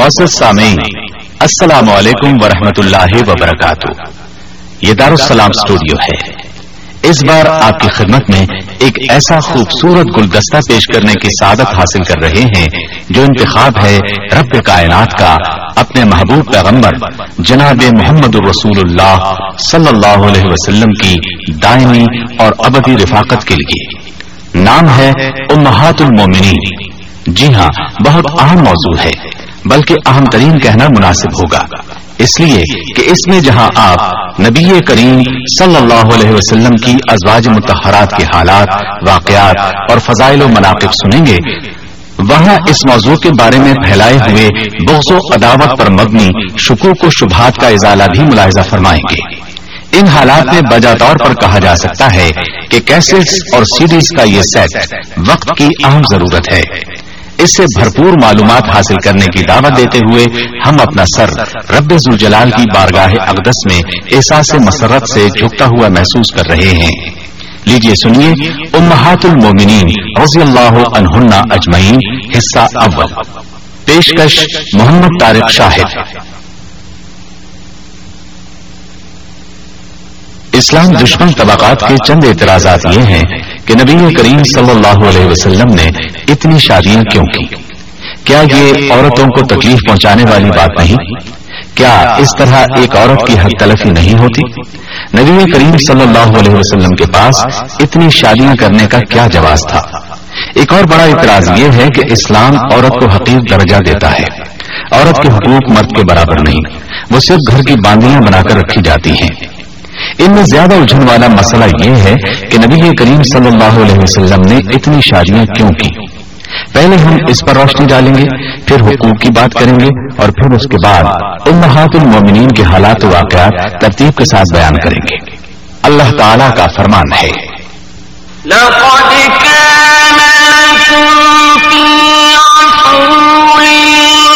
موسط سامعین السلام علیکم ورحمۃ اللہ وبرکاتہ۔ یہ دارالسلام اسٹوڈیو ہے۔ اس بار آپ کی خدمت میں ایک ایسا خوبصورت گلدستہ پیش کرنے کی سعادت حاصل کر رہے ہیں جو انتخاب ہے رب کائنات کا اپنے محبوب پیغمبر جناب محمد الرسول اللہ صلی اللہ علیہ وسلم کی دائمی اور ابدی رفاقت کے لیے۔ نام ہے امہات المومنین۔ جی ہاں بہت اہم موضوع ہے۔ بلکہ اہم ترین کہنا مناسب ہوگا۔ اس لیے کہ اس میں جہاں آپ نبی کریم صلی اللہ علیہ وسلم کی ازواج متحرات کے حالات، واقعات اور فضائل و مناقب سنیں گے، وہاں اس موضوع کے بارے میں پھیلائے ہوئے بغض و عداوت پر مبنی شکوک و شبہات کا ازالہ بھی ملاحظہ فرمائیں گے۔ ان حالات میں بجا طور پر کہا جا سکتا ہے کہ کیسٹس اور سیڈیز کا یہ سیٹ وقت کی اہم ضرورت ہے۔ اس سے بھرپور معلومات حاصل کرنے کی دعوت دیتے ہوئے ہم اپنا سر رب جلال کی بارگاہ اقدس میں احساس مسرت سے جھکتا ہوا محسوس کر رہے ہیں۔ لیجیے سنیے، امہات المومنین رضی اللہ عنہن اجمعین، حصہ اول۔ پیشکش محمد طارق شاہد۔ اسلام دشمن طبقات کے چند اعتراضات یہ ہیں کہ نبی کریم صلی اللہ علیہ وسلم نے اتنی شادیاں کیوں کی؟ کیا یہ عورتوں کو تکلیف پہنچانے والی بات نہیں؟ کیا اس طرح ایک عورت کی حق تلفی نہیں ہوتی؟ نبی کریم صلی اللہ علیہ وسلم کے پاس اتنی شادیاں کرنے کا کیا جواز تھا؟ ایک اور بڑا اعتراض یہ ہے کہ اسلام عورت کو حقیق درجہ دیتا ہے۔ عورت کے حقوق مرد کے برابر نہیں، وہ صرف گھر کی باندیاں بنا کر رکھی جاتی ہیں۔ ان میں زیادہ الجھن والا مسئلہ یہ ہے کہ نبی کریم صلی اللہ علیہ وسلم نے اتنی شادیاں کیوں کی؟ پہلے ہم اس پر روشنی ڈالیں گے، پھر حقوق کی بات کریں گے اور پھر اس کے بعد امہات المومنین کے حالات واقعات ترتیب کے ساتھ بیان کریں گے۔ اللہ تعالی کا فرمان ہے۔ لقد كان لكم في رسول الله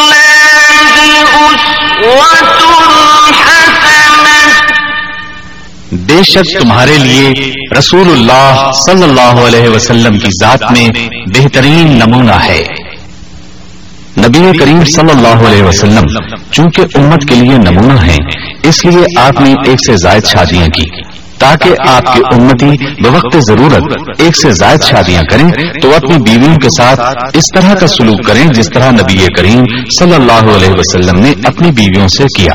بے شک تمہارے لیے رسول اللہ صلی اللہ علیہ وسلم کی ذات میں بہترین نمونہ ہے۔ نبی کریم صلی اللہ علیہ وسلم چونکہ امت کے لیے نمونہ ہیں، اس لیے آپ نے ایک سے زائد شادیاں کی۔ تاکہ آپ کے امتی بوقت ضرورت ایک سے زائد شادیاں کریں، تو اپنی بیویوں کے ساتھ اس طرح کا سلوک کریں جس طرح نبی کریم صلی اللہ علیہ وسلم نے اپنی بیویوں سے کیا۔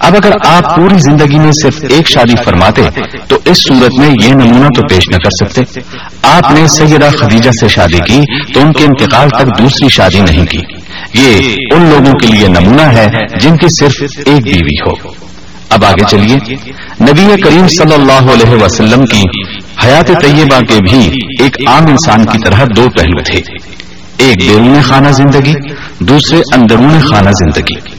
اب اگر آپ پوری زندگی میں صرف ایک شادی فرماتے تو اس صورت میں یہ نمونہ تو پیش نہ کر سکتے۔ آپ نے سیدہ خدیجہ سے شادی کی تو ان کے انتقال تک دوسری شادی نہیں کی۔ یہ ان لوگوں کے لیے نمونہ ہے جن کی صرف ایک بیوی ہو۔ اب آگے چلیے۔ نبی کریم صلی اللہ علیہ وسلم کی حیات طیبہ کے بھی ایک عام انسان کی طرح دو پہلو تھے۔ ایک بیرون خانہ زندگی، دوسرے اندرون خانہ زندگی۔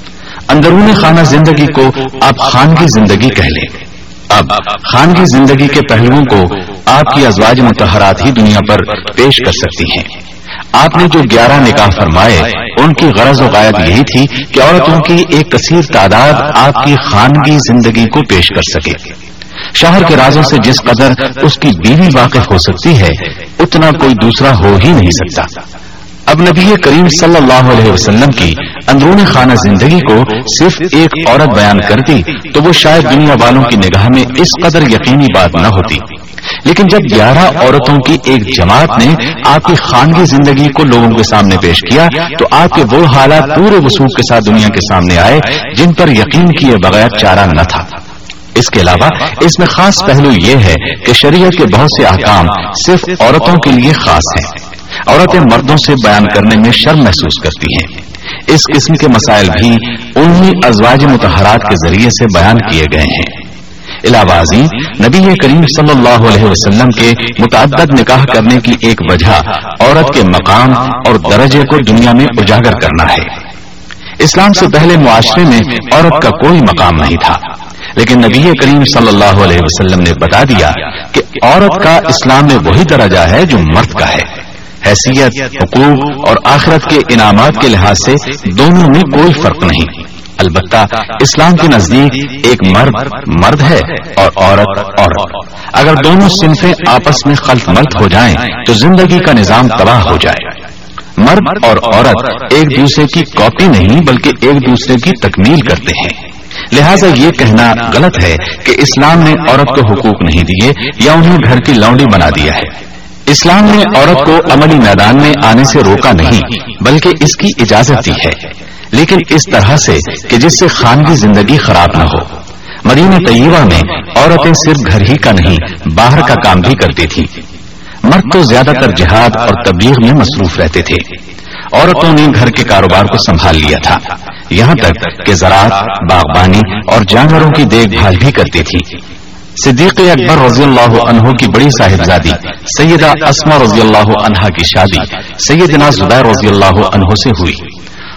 اندرون خانہ زندگی کو آپ خان کی زندگی کہہ لیں۔ اب خان کی زندگی کے پہلوؤں کو آپ کی ازواج متحرات ہی دنیا پر پیش کر سکتی ہیں۔ آپ نے جو گیارہ نکاح فرمائے، ان کی غرض و قائد یہی تھی کہ عورتوں کی ایک کثیر تعداد آپ کی خانگی زندگی کو پیش کر سکے۔ شہر کے رازوں سے جس قدر اس کی بیوی واقف ہو سکتی ہے، اتنا کوئی دوسرا ہو ہی نہیں سکتا۔ اب نبی کریم صلی اللہ علیہ وسلم کی اندرون خانہ زندگی کو صرف ایک عورت بیان کرتی تو وہ شاید دنیا والوں کی نگاہ میں اس قدر یقینی بات نہ ہوتی۔ لیکن جب گیارہ عورتوں کی ایک جماعت نے آپ کی خانگی زندگی کو لوگوں کے سامنے پیش کیا تو آپ کے وہ حالات پورے وسوخ کے ساتھ دنیا کے سامنے آئے جن پر یقین کیے بغیر چارہ نہ تھا۔ اس کے علاوہ اس میں خاص پہلو یہ ہے کہ شریعت کے بہت سے احکام صرف عورتوں کے لیے خاص ہیں۔ عورتیں مردوں سے بیان کرنے میں شرم محسوس کرتی ہیں۔ اس قسم کے مسائل بھی انہی ازواج متحرات کے ذریعے سے بیان کیے گئے ہیں۔ علاوہ نبی کریم صلی اللہ علیہ وسلم کے متعدد نکاح کرنے کی ایک وجہ عورت کے مقام اور درجے کو دنیا میں اجاگر کرنا ہے۔ اسلام سے پہلے معاشرے میں عورت کا کوئی مقام نہیں تھا۔ لیکن نبی کریم صلی اللہ علیہ وسلم نے بتا دیا کہ عورت کا اسلام میں وہی درجہ ہے جو مرد کا ہے۔ حیثیت، حقوق اور آخرت کے انعامات کے لحاظ سے دونوں میں کوئی فرق نہیں۔ البتہ اسلام کے نزدیک ایک مرد مرد ہے اور عورت عورت۔ اگر دونوں صنفیں آپس میں خلط ملت ہو جائیں، تو زندگی کا نظام تباہ ہو جائے۔ مرد اور عورت ایک دوسرے کی کاپی نہیں، بلکہ ایک دوسرے کی تکمیل کرتے ہیں۔ لہذا یہ کہنا غلط ہے کہ اسلام نے عورت کو حقوق نہیں دیے یا انہیں گھر کی لونڈی بنا دیا ہے۔ اسلام نے عورت کو عملی میدان میں آنے سے روکا نہیں، بلکہ اس کی اجازت دی ہے۔ لیکن اس طرح سے کہ جس سے خانگی زندگی خراب نہ ہو۔ مدینہ طیبہ میں عورتیں صرف گھر ہی کا نہیں، باہر کا کام بھی کرتی تھی مرد تو زیادہ تر جہاد اور تبلیغ میں مصروف رہتے تھے۔ عورتوں نے گھر کے کاروبار کو سنبھال لیا تھا۔ یہاں تک کہ زراعت، باغبانی اور جانوروں کی دیکھ بھال بھی کرتی تھی صدیق اکبر رضی اللہ عنہ کی بڑی صاحبزادی، سیدہ اسما رضی اللہ عنہا کی شادی سیدنا زبیر رضی اللہ عنہ سے ہوئی۔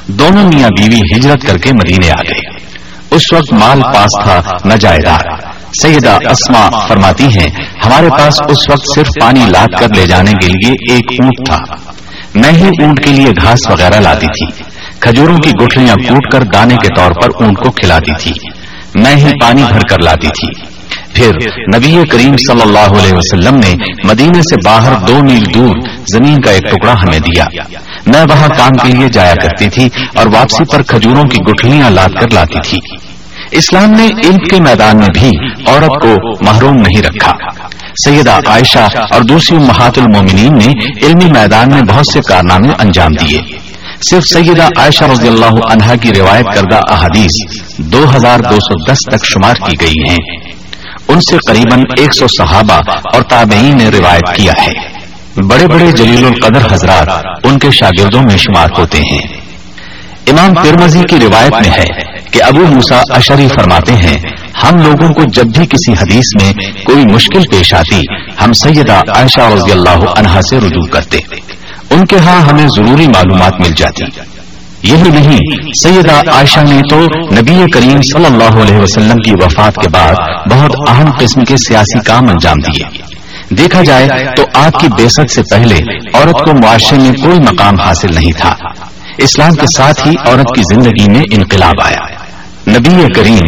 دونوں میاں بیوی ہجرت کر کے مدینے آ گئے۔ اس وقت مال پاس تھا نہ جائیداد سیدہ اسما فرماتی ہیں، ہمارے پاس اس وقت صرف پانی لاد کر لے جانے کے لیے ایک اونٹ تھا۔ میں ہی اونٹ کے لیے گھاس وغیرہ لاتی تھی۔ کھجوروں کی گٹھلیاں کوٹ کر دانے کے طور پر اونٹ کو کھلاتی تھی۔ میں ہی پانی بھر کر لاتی تھی۔ پھر نبی کریم صلی اللہ علیہ وسلم نے مدینے سے باہر دو میل دور زمین کا ایک ٹکڑا ہمیں دیا۔ میں وہاں کام کے لیے جایا کرتی تھی اور واپسی پر کھجوروں کی گٹھلیاں لاد کر لاتی تھی۔ اسلام نے علم کے میدان میں بھی عورت کو محروم نہیں رکھا۔ سیدہ عائشہ اور دوسری محات المومنین نے علمی میدان میں بہت سے کارنامے انجام دیے۔ صرف سیدہ عائشہ رضی اللہ عنہا کی روایت کردہ احادیث دو ہزار دو سو دس تک شمار کی گئی ہیں۔ ان سے قریب ایک سو صحابہ اور تابعین نے روایت کیا ہے۔ بڑے بڑے جلیل القدر حضرات ان کے شاگردوں میں شمار ہوتے ہیں۔ امام ترمزی کی روایت میں ہے کہ ابو موسا اشری فرماتے ہیں، ہم لوگوں کو جب بھی کسی حدیث میں کوئی مشکل پیش آتی، ہم سیدہ عائشہ رضی اللہ عنہا سے رجوع کرتے۔ ان کے ہاں ہمیں ضروری معلومات مل جاتی۔ یہی نہیں، سیدہ عائشہ نے تو نبی کریم صلی اللہ علیہ وسلم کی وفات کے بعد بہت اہم قسم کے سیاسی کام انجام دیے۔ دیکھا جائے تو آپ کی بےسک سے پہلے عورت کو معاشرے میں کوئی مقام حاصل نہیں تھا۔ اسلام کے ساتھ ہی عورت کی زندگی میں انقلاب آیا۔ نبی کریم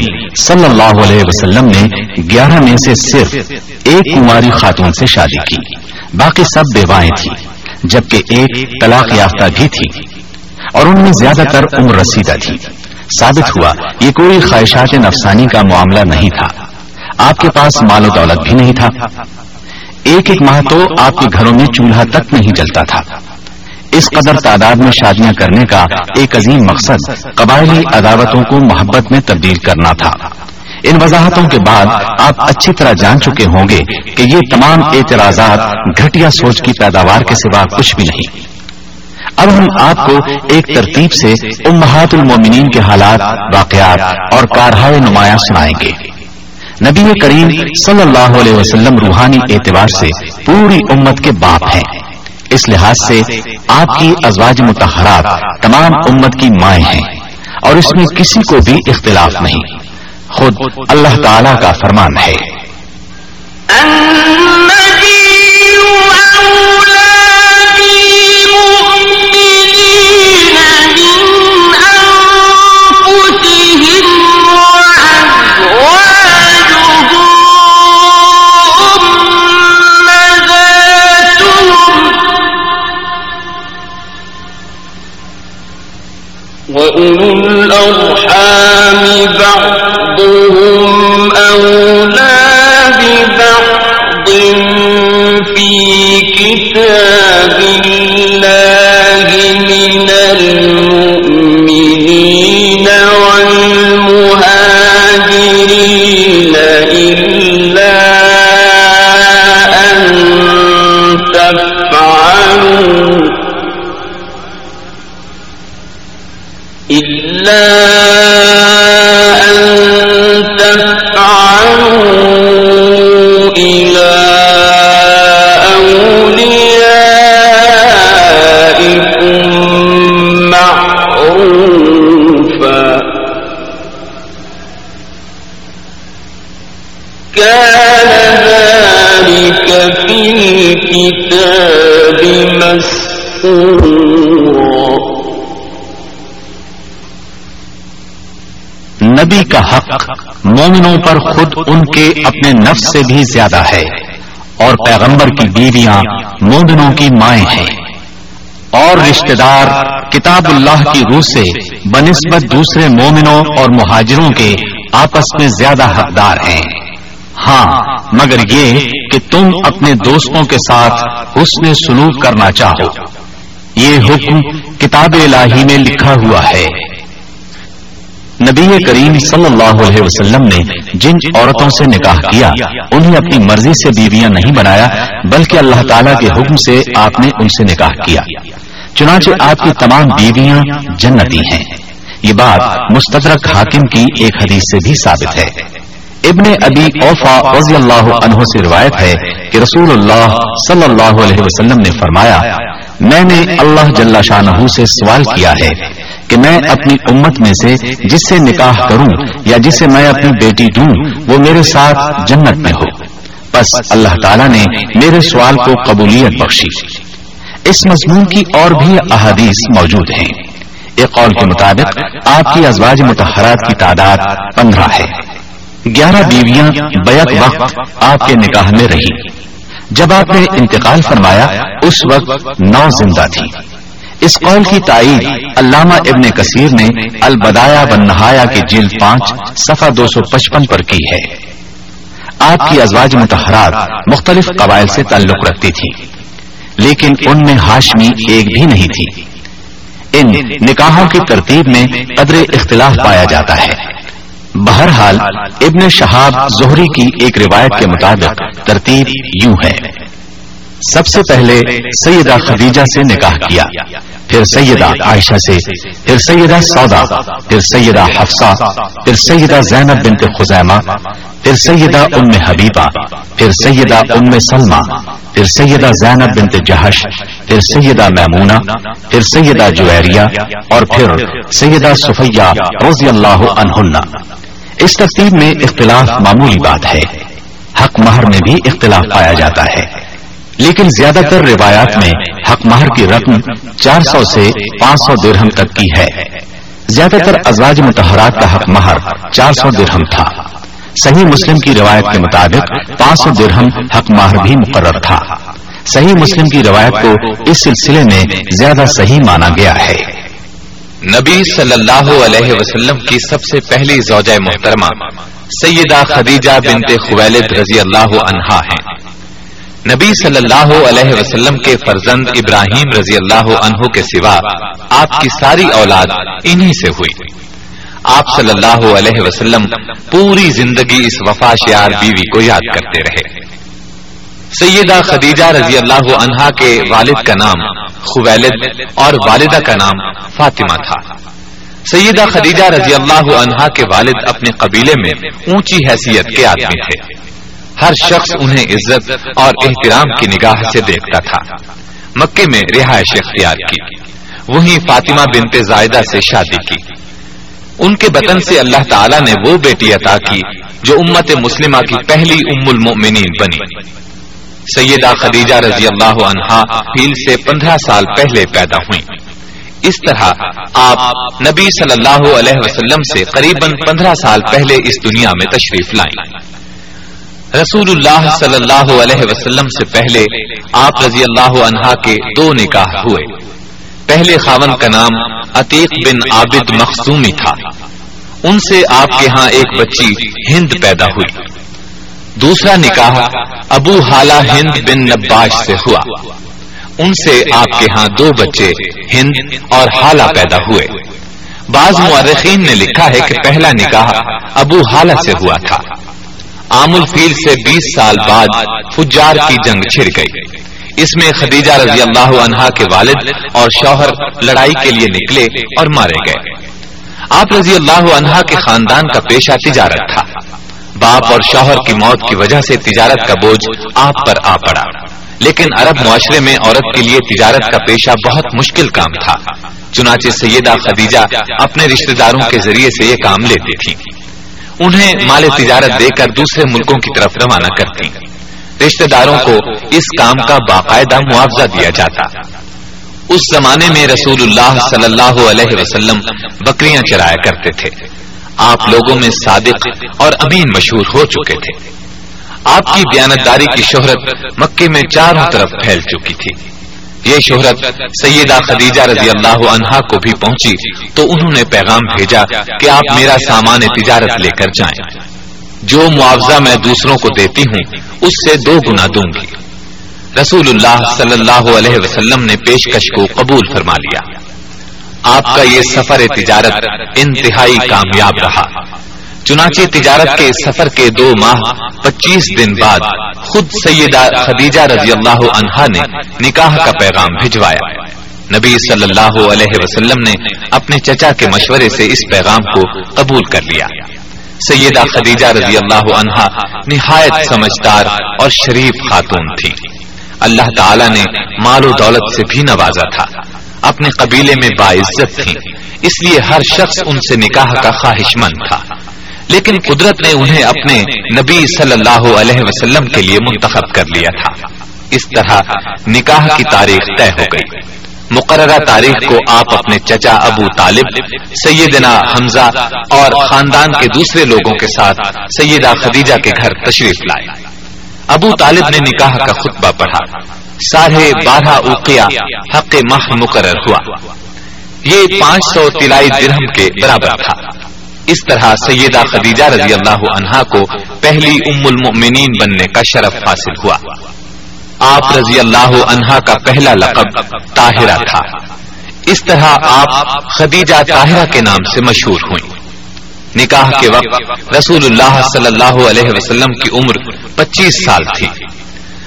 صلی اللہ علیہ وسلم نے گیارہ میں سے صرف ایک کماری خاتون سے شادی کی۔ باقی سب بیوائیں تھیں، جبکہ ایک طلاق یافتہ بھی تھی۔ اور ان میں زیادہ تر عمر رسیدہ تھی۔ ثابت ہوا، یہ کوئی خواہشات نفسانی کا معاملہ نہیں تھا۔ آپ کے پاس مال و دولت بھی نہیں تھا۔ ایک ایک ماہ تو آپ کے گھروں میں چولہا تک نہیں جلتا تھا۔ اس قدر تعداد میں شادیاں کرنے کا ایک عظیم مقصد قبائلی عداوتوں کو محبت میں تبدیل کرنا تھا۔ ان وضاحتوں کے بعد آپ اچھی طرح جان چکے ہوں گے کہ یہ تمام اعتراضات گھٹیا سوچ کی پیداوار کے سوا کچھ بھی نہیں۔ اب ہم آپ کو ایک ترتیب سے امہات المومنین کے حالات واقعات اور کارہائے نمایاں سنائیں گے۔ نبی کریم صلی اللہ علیہ وسلم روحانی اعتبار سے پوری امت کے باپ ہیں۔ اس لحاظ سے آپ کی ازواج متحرات تمام امت کی مائیں ہیں اور اس میں کسی کو بھی اختلاف نہیں۔ خود اللہ تعالی کا فرمان ہے۔ وَأُولُو الْأَرْحَامِ بَعْضُهُمْ أَوْلَى بِبَعْضٍ فِي كِتَابِ اللَّهِ مِنَ الْمُؤْمِنِينَ وَالْمُهَاجِرِينَ الكتاب مسؤولا نبی کا حق مومنوں پر خود ان کے اپنے نفس سے بھی زیادہ ہے اور پیغمبر کی بیویاں مومنوں کی مائیں ہیں۔ اور رشتہ دار کتاب اللہ کی روح سے بنسبت دوسرے مومنوں اور مہاجروں کے آپس میں زیادہ حقدار ہیں۔ ہاں مگر یہ کہ تم اپنے دوستوں کے ساتھ حسن سلوک کرنا چاہو۔ یہ حکم کتاب الہی میں لکھا ہوا ہے۔ نبی کریم صلی اللہ علیہ وسلم نے جن عورتوں سے نکاح کیا، انہیں اپنی مرضی سے بیویاں نہیں بنایا، بلکہ اللہ تعالیٰ کے حکم سے آپ نے ان سے نکاح کیا۔ چنانچہ آپ کی تمام بیویاں جنتی ہیں۔ یہ بات مستدرک حاکم کی ایک حدیث سے بھی ثابت ہے۔ ابن ابی اوفا رضی اللہ عنہ سے روایت ہے کہ رسول اللہ صلی اللہ علیہ وسلم نے فرمایا، میں نے اللہ جل شاہ سے سوال کیا ہے کہ میں اپنی امت میں سے جس سے نکاح کروں یا جسے میں اپنی بیٹی دوں وہ میرے ساتھ جنت میں ہو۔ بس اللہ تعالیٰ نے میرے سوال کو قبولیت بخشی۔ اس مضمون کی اور بھی احادیث موجود ہیں۔ ایک قول کے مطابق، آپ کی ازواج متحرات کی تعداد پندرہ ہے۔ گیارہ بیویاں بیک وقت آپ کے نکاح میں رہی۔ جب آپ نے انتقال فرمایا اس وقت نو زندہ تھی۔ اس قول کی تائید علامہ ابن کثیر نے البدایا بن نہایا کی جلد پانچ صفحہ دو سو پچپن پر کی ہے۔ آپ کی ازواج متحرات مختلف قبائل سے تعلق رکھتی تھی لیکن ان میں ہاشمی ایک بھی نہیں تھی۔ ان نکاحوں کی ترتیب میں قدر اختلاف پایا جاتا ہے۔ بہرحال ابن شہاب زہری کی ایک روایت کے مطابق ترتیب یوں ہے سب سے پہلے سیدہ خدیجہ سے نکاح کیا پھر سیدہ عائشہ سے پھر سیدہ سودا پھر سیدہ حفصہ پھر سیدہ زینب بنت خزیمہ پھر سیدہ ام حبیبہ پھر سیدہ ام سلمہ پھر سیدہ زینب بنت جہش پھر سیدہ میمونہ پھر سیدہ جویریہ اور پھر سیدہ صفیہ رضی اللہ عنہ اس ترتیب میں اختلاف معمولی بات ہے۔ حق مہر میں بھی اختلاف پایا جاتا ہے۔ لیکن زیادہ تر روایات میں حق مہر کی رقم چار سو سے پانچ سو درہم تک کی ہے۔ زیادہ تر ازواج متحرات کا حق مہر چار سو درہم تھا۔ صحیح مسلم کی روایت کے مطابق پانچ سو درہم حق مہر بھی مقرر تھا۔ صحیح مسلم کی روایت کو اس سلسلے میں زیادہ صحیح مانا گیا ہے۔ نبی صلی اللہ علیہ وسلم کی سب سے پہلی زوجہ محترمہ سیدہ خدیجہ بنت خویلد رضی اللہ عنہا ہیں۔ نبی صلی اللہ علیہ وسلم کے فرزند ابراہیم رضی اللہ عنہ کے سوا آپ کی ساری اولاد انہی سے ہوئی۔ آپ صلی اللہ علیہ وسلم پوری زندگی اس وفا شیار بیوی کو یاد کرتے رہے۔ سیدہ خدیجہ رضی اللہ عنہا کے والد کا نام خویلد اور والدہ کا نام فاطمہ تھا۔ سیدہ خدیجہ رضی اللہ عنہا کے والد اپنے قبیلے میں اونچی حیثیت کے آدمی تھے۔ ہر شخص انہیں عزت اور احترام کی نگاہ سے دیکھتا تھا۔ مکے میں رہائش اختیار کی۔ وہیں فاطمہ بنت زائدہ سے شادی کی۔ ان کے بطن سے اللہ تعالیٰ نے وہ بیٹی عطا کی جو امت مسلمہ کی پہلی ام المؤمنین بنی۔ سیدہ خدیجہ رضی اللہ عنہا فیل سے پندرہ سال پہلے پیدا ہوئی اس طرح آپ نبی صلی اللہ علیہ وسلم سے قریب پندرہ سال پہلے اس دنیا میں تشریف لائیں۔ رسول اللہ صلی اللہ علیہ وسلم سے پہلے آپ رضی اللہ عنہا کے دو نکاح ہوئے۔ پہلے خاون کا نام عتیق بن عابد مخصومی تھا۔ ان سے آپ کے ہاں ایک بچی ہند پیدا ہوئی۔ دوسرا نکاح ابو حالہ ہند بن نباش سے ہوا۔ ان سے آپ کے ہاں دو بچے، ہند اور حالہ پیدا ہوئے۔ بعض مورخین نے لکھا ہے کہ پہلا نکاح ابو حالہ سے ہوا تھا۔ عام الفیل سے بیس سال بعد فجار کی جنگ چھڑ گئی۔ اس میں خدیجہ رضی اللہ عنہا کے والد اور شوہر لڑائی کے لیے نکلے اور مارے گئے۔ آپ رضی اللہ عنہا کے خاندان کا پیشہ تجارت تھا۔ باپ اور شوہر کی موت کی وجہ سے تجارت کا بوجھ آپ پر آ پڑا۔ لیکن عرب معاشرے میں عورت کے لیے تجارت کا پیشہ بہت مشکل کام تھا۔ چنانچہ سیدہ خدیجہ اپنے رشتہ داروں کے ذریعے سے یہ کام لیتی تھی انہیں مال تجارت دے کر دوسرے ملکوں کی طرف روانہ کرتی رشتہ داروں کو اس کام کا باقاعدہ معاوضہ دیا جاتا۔ اس زمانے میں رسول اللہ صلی اللہ علیہ وسلم بکریاں چرایا کرتے تھے۔ آپ لوگوں میں صادق اور امین مشہور ہو چکے تھے۔ آپ کی بیانتداری کی شہرت مکے میں چاروں طرف پھیل چکی تھی۔ یہ شہرت سیدہ خدیجہ رضی اللہ عنہا کو بھی پہنچی تو انہوں نے پیغام بھیجا کہ آپ میرا سامان تجارت لے کر جائیں۔ جو معاوضہ میں دوسروں کو دیتی ہوں، اس سے دو گنا دوں گی۔ رسول اللہ صلی اللہ علیہ وسلم نے پیشکش کو قبول فرما لیا۔ آپ کا یہ سفر تجارت انتہائی کامیاب رہا۔ چنانچہ تجارت کے سفر کے دو ماہ پچیس دن بعد خود سیدہ خدیجہ رضی اللہ عنہا نے نکاح کا پیغام بھجوایا۔ نبی صلی اللہ علیہ وسلم نے اپنے چچا کے مشورے سے اس پیغام کو قبول کر لیا۔ سیدہ خدیجہ رضی اللہ عنہا نہایت سمجھدار اور شریف خاتون تھی۔ اللہ تعالی نے مال و دولت سے بھی نوازا تھا۔ اپنے قبیلے میں باعزت تھی۔ اس لیے ہر شخص ان سے نکاح کا خواہش مند تھا۔ لیکن قدرت نے انہیں اپنے نبی صلی اللہ علیہ وسلم کے لیے منتخب کر لیا تھا۔ اس طرح نکاح کی تاریخ طے ہو گئی۔ مقررہ تاریخ کو آپ اپنے چچا ابو طالب، سیدنا حمزہ اور خاندان کے دوسرے لوگوں کے ساتھ سیدہ خدیجہ کے گھر تشریف لائے۔ ابو طالب نے نکاح کا خطبہ پڑھا۔ ساڑھے بارہ اوقیہ حق ماہ مقرر ہوا۔ یہ پانچ سو تلائی درہم کے برابر تھا۔ اس طرح سیدہ خدیجہ رضی اللہ عنہا کو پہلی ام المؤمنین بننے کا شرف حاصل ہوا۔ آپ رضی اللہ عنہا کا پہلا لقب طاہرہ تھا۔ اس طرح آپ خدیجہ طاہرہ کے نام سے مشہور ہوئی نکاح کے وقت رسول اللہ صلی اللہ علیہ وسلم کی عمر پچیس سال تھی۔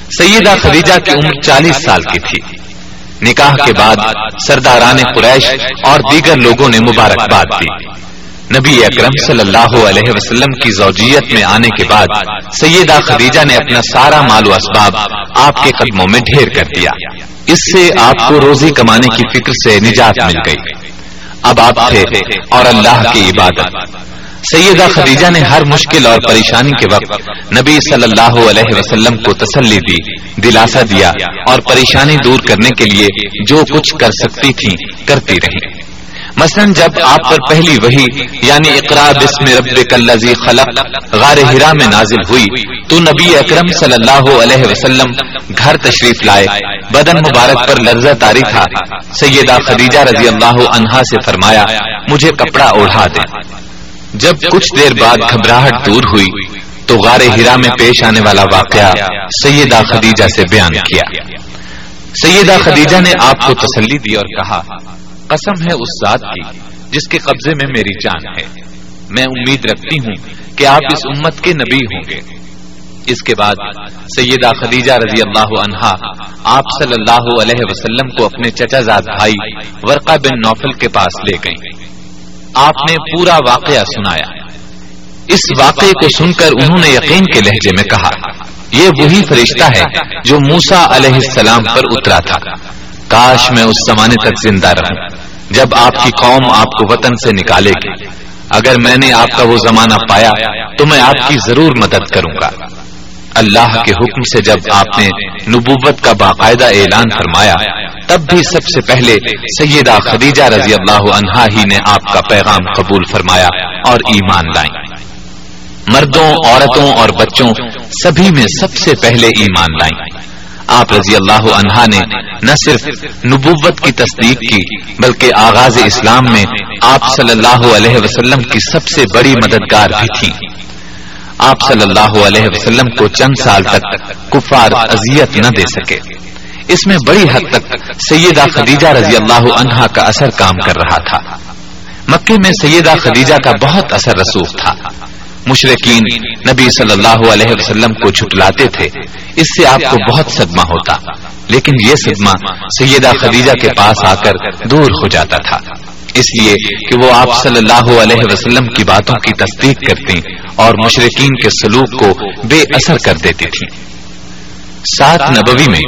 سیدہ خدیجہ کی عمر چالیس سال کی تھی۔ نکاح کے بعد سرداران قریش اور دیگر لوگوں نے مبارکباد دی۔ نبی اکرم صلی اللہ علیہ وسلم کی زوجیت میں آنے کے بعد سیدہ خدیجہ نے اپنا سارا مال و اسباب آپ کے قدموں میں ڈھیر کر دیا۔ اس سے آپ کو روزی کمانے کی فکر سے نجات مل گئی۔ اب آپ تھے اور اللہ کی عبادت۔ سیدہ خدیجہ نے ہر مشکل اور پریشانی کے وقت نبی صلی اللہ علیہ وسلم کو تسلی دی دلاسا دیا اور پریشانی دور کرنے کے لیے جو کچھ کر سکتی تھی، کرتی رہی۔ مثلا جب آپ پر پہلی وہی یعنی اقرا بسم رب کلزی خلق، غار ہرا میں نازل ہوئی، تو نبی اکرم صلی اللہ علیہ وسلم گھر تشریف لائے۔ بدن مبارک پر لرزہ تاری تھا۔ سیدہ خدیجہ رضی اللہ عنہا سے فرمایا، مجھے کپڑا اوڑھا دے۔ جب کچھ دیر بعد گھبراہٹ دور ہوئی تو غار ہرا میں پیش آنے والا واقعہ سیدہ خدیجہ سے بیان کیا۔ سیدہ خدیجہ نے آپ کو تسلی دی اور کہا قسم ہے اس ذات کی جس کے قبضے میں میری جان ہے۔ میں امید رکھتی ہوں کہ آپ اس امت کے نبی ہوں گے۔ اس کے بعد سیدہ خدیجہ رضی اللہ عنہا آپ صلی اللہ علیہ وسلم کو اپنے چچا زاد بھائی ورقہ بن نوفل کے پاس لے گئیں۔ آپ نے پورا واقعہ سنایا۔ اس واقعے کو سن کر انہوں نے یقین کے لہجے میں کہا، یہ وہی فرشتہ ہے جو موسا علیہ السلام پر اترا تھا۔ کاش میں اس زمانے تک زندہ رہوں، جب آپ کی قوم آپ کو وطن سے نکالے گی۔ اگر میں نے آپ کا وہ زمانہ پایا، تو میں آپ کی ضرور مدد کروں گا۔ اللہ کے حکم سے جب آپ نے نبوت کا باقاعدہ اعلان فرمایا، تب بھی سب سے پہلے سیدہ خدیجہ رضی اللہ عنہا ہی نے آپ کا پیغام قبول فرمایا اور ایمان لائیں۔ مردوں، عورتوں اور بچوں سبھی میں سب سے پہلے ایمان لائیں۔ آپ رضی اللہ عنہا نے نہ صرف نبوت کی تصدیق کی، بلکہ آغاز اسلام میں آپ صلی اللہ علیہ وسلم کی سب سے بڑی مددگار بھی تھی آپ صلی اللہ علیہ وسلم کو چند سال تک کفار اذیت نہ دے سکے۔ اس میں بڑی حد تک سیدہ خدیجہ رضی اللہ عنہا کا اثر کام کر رہا تھا۔ مکے میں سیدہ خدیجہ کا بہت اثر رسوخ تھا۔ مشرقین نبی صلی اللہ علیہ وسلم کو جھٹلاتے تھے۔ اس سے آپ کو بہت صدمہ ہوتا۔ لیکن یہ صدمہ سیدہ خدیجہ کے پاس آ کر دور ہو جاتا تھا۔ اس لیے کہ وہ آپ صلی اللہ علیہ وسلم کی باتوں کی تصدیق کرتی اور مشرقین کے سلوک کو بے اثر کر دیتی تھی۔ سات نبوی میں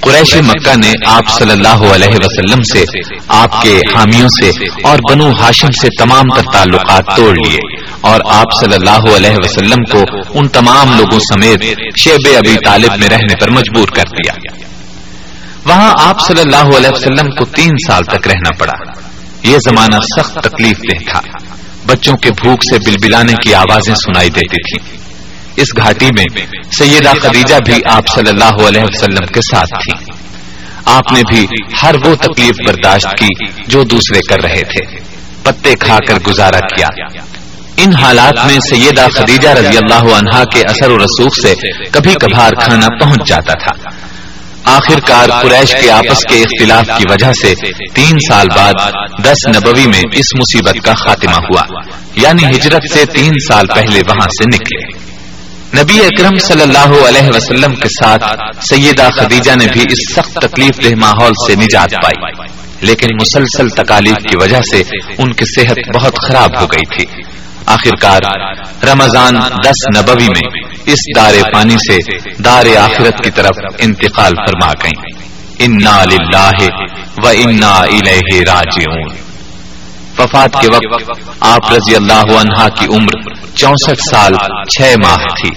قریش مکہ نے آپ صلی اللہ علیہ وسلم سے آپ کے حامیوں سے اور بنو ہاشم سے تمام تر تعلقات توڑ لیے اور آپ صلی اللہ علیہ وسلم کو ان تمام لوگوں سمیت شیب ابی طالب میں رہنے پر مجبور کر دیا۔ وہاں آپ صلی اللہ علیہ وسلم کو تین سال تک رہنا پڑا۔ یہ زمانہ سخت تکلیف دہ تھا۔ بچوں کے بھوک سے بلبلانے کی آوازیں سنائی دیتی تھی اس گھاٹی میں سیدہ خدیجہ بھی آپ صلی اللہ علیہ وسلم کے ساتھ تھی آپ نے بھی ہر وہ تکلیف برداشت کی جو دوسرے کر رہے تھے۔ پتے کھا کر گزارا کیا۔ ان حالات میں سیدہ خدیجہ رضی اللہ عنہا کے اثر و رسوخ سے کبھی کبھار کھانا پہنچ جاتا تھا۔ آخر کار قریش کے آپس کے اختلاف کی وجہ سے تین سال بعد دس نبوی میں اس مصیبت کا خاتمہ ہوا یعنی ہجرت سے تین سال پہلے وہاں سے نکلے۔ نبی اکرم صلی اللہ علیہ وسلم کے ساتھ سیدہ خدیجہ نے بھی اس سخت تکلیف دہ ماحول سے نجات پائی۔ لیکن مسلسل تکالیف کی وجہ سے ان کی صحت بہت خراب ہو گئی تھی۔ آخر کار رمضان دس نبوی میں اس دار پانی سے دار آخرت کی طرف انتقال فرما گئی انا للہ و انا الیہ راجعون۔ وفات کے وقت آپ رضی اللہ عنہا کی عمر چونسٹھ سال چھ ماہ تھی۔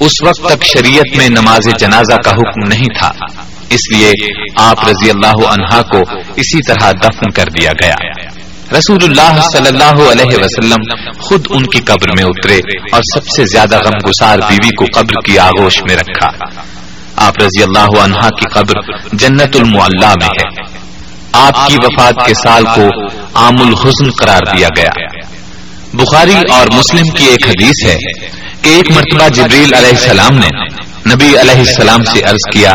اس وقت تک شریعت میں نماز جنازہ کا حکم نہیں تھا۔ اس لیے آپ رضی اللہ عنہا کو اسی طرح دفن کر دیا گیا۔ رسول اللہ صلی اللہ علیہ وسلم خود ان کی قبر میں اترے اور سب سے زیادہ غم گسار بیوی کو قبر کی آغوش میں رکھا۔ آپ رضی اللہ عنہا کی قبر جنت المعلہ میں ہے۔ آپ کی وفات کے سال کو عام الحسن قرار دیا گیا۔ بخاری اور مسلم کی ایک حدیث ہے کہ ایک مرتبہ جبریل علیہ السلام نے نبی علیہ السلام سے عرض کیا،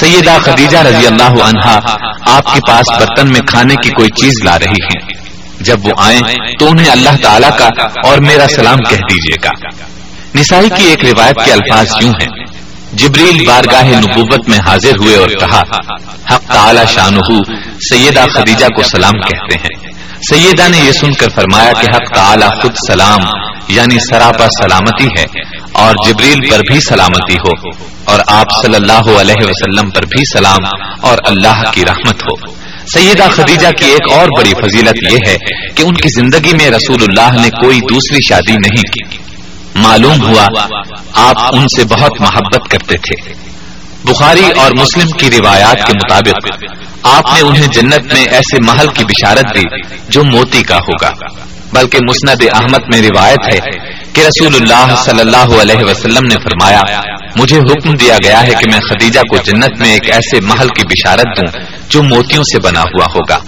سیدہ خدیجہ رضی اللہ عنہا آپ کے پاس برتن میں کھانے کی کوئی چیز لا رہی ہے جب وہ آئیں تو انہیں اللہ تعالیٰ کا اور میرا سلام کہہ دیجیے گا۔ نسائی کی ایک روایت کے الفاظ یوں ہیں۔ جبریل بارگاہ نبوت میں حاضر ہوئے اور کہا، حق تعالی شان سیدہ خدیجہ کو سلام کہتے ہیں۔ سیدہ نے یہ سن کر فرمایا کہ حق تعالی خود سلام یعنی سراپا سلامتی ہے، اور جبریل پر بھی سلامتی ہو، اور آپ صلی اللہ علیہ وسلم پر بھی سلام، اور اللہ کی رحمت ہو۔ سیدہ خدیجہ کی ایک اور بڑی فضیلت یہ ہے کہ ان کی زندگی میں رسول اللہ نے کوئی دوسری شادی نہیں کی۔ معلوم ہوا آپ ان سے بہت محبت کرتے تھے۔ بخاری اور مسلم کی روایات کے مطابق، آپ نے انہیں جنت میں ایسے محل کی بشارت دی جو موتی کا ہوگا۔ بلکہ مسند احمد میں روایت ہے کہ رسول اللہ صلی اللہ علیہ وسلم نے فرمایا، مجھے حکم دیا گیا ہے کہ میں خدیجہ کو جنت میں ایک ایسے محل کی بشارت دوں جو موتیوں سے بنا ہوا ہوگا،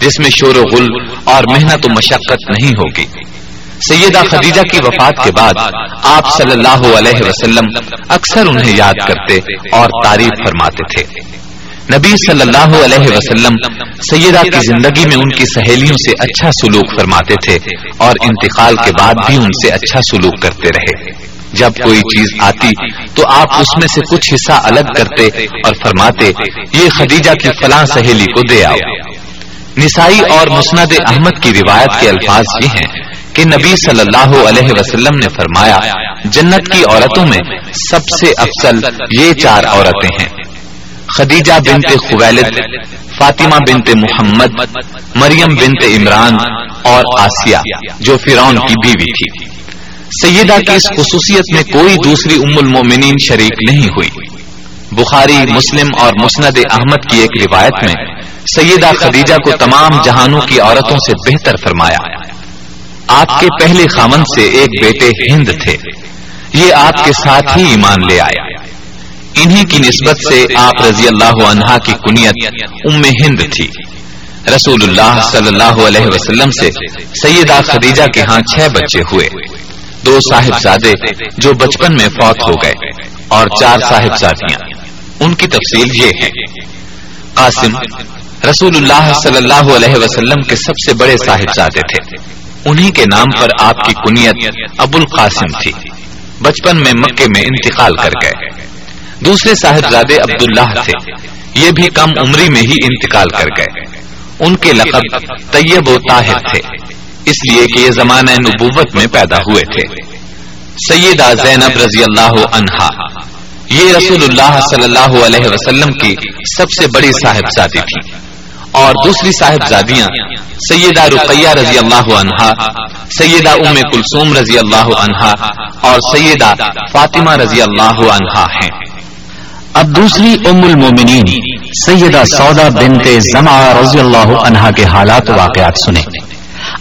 جس میں شور و غل اور محنت و مشقت نہیں ہوگی۔ سیدہ خدیجہ کی وفات کے بعد آپ صلی اللہ علیہ وسلم اکثر انہیں یاد کرتے اور تعریف فرماتے تھے۔ نبی صلی اللہ علیہ وسلم سیدہ کی زندگی میں ان کی سہیلیوں سے اچھا سلوک فرماتے تھے اور انتقال کے بعد بھی ان سے اچھا سلوک کرتے رہے۔ جب کوئی چیز آتی تو آپ اس میں سے کچھ حصہ الگ کرتے اور فرماتے یہ خدیجہ کی فلاں سہیلی کو دے آؤ۔ نسائی اور مسند احمد کی روایت کے الفاظ یہ ہیں کہ نبی صلی اللہ علیہ وسلم نے فرمایا جنت کی عورتوں میں سب سے افضل یہ چار عورتیں ہیں۔ خدیجہ بنت خویلد، فاطمہ بنت محمد، مریم بنت عمران اور آسیہ، جو فرعون کی بیوی تھی۔ سیدہ کی اس خصوصیت میں کوئی دوسری ام المومنین شریک نہیں ہوئی۔ بخاری، مسلم اور مسند احمد کی ایک روایت میں سیدہ خدیجہ کو تمام جہانوں کی عورتوں سے بہتر فرمایا۔ آپ کے پہلے خامن سے ایک بیٹے ہند تھے۔ یہ آپ کے ساتھ ہی ایمان لے آیا انہی کی نسبت سے آپ رضی اللہ عنہا کی کنیت ام ہند تھی۔ رسول اللہ صلی اللہ علیہ وسلم سے سیدہ خدیجہ کے ہاں چھ بچے ہوئے۔ دو صاحبزادے جو بچپن میں فوت ہو گئے اور چار صاحبزادیاں۔ ان کی تفصیل یہ ہے۔ قاسم رسول اللہ صلی اللہ علیہ وسلم کے سب سے بڑے صاحبزادے تھے۔ انہی کے نام پر آپ کی کنیت ابو القاسم تھی۔ بچپن میں مکے میں انتقال کر گئے۔ دوسرے صاحبزادے عبداللہ تھے۔ یہ بھی کم عمری میں ہی انتقال کر گئے۔ ان کے لقب طیب و طاہر تھے۔ اس لیے کہ یہ زمانہ نبوت میں پیدا ہوئے تھے۔ سیدہ زینب رضی اللہ عنہا۔ یہ رسول اللہ صلی اللہ علیہ وسلم کی سب سے بڑی صاحبزادی تھی۔ اور دوسری صاحبزادیاں سیدہ رقیہ رضی اللہ عنہا، سیدہ ام کلثوم رضی اللہ عنہا، اور سیدہ فاطمہ رضی اللہ عنہا ہیں۔ اب دوسری ام المومنین سیدہ سودا بنت زما رضی اللہ عنہا کے حالات واقعات سنیں۔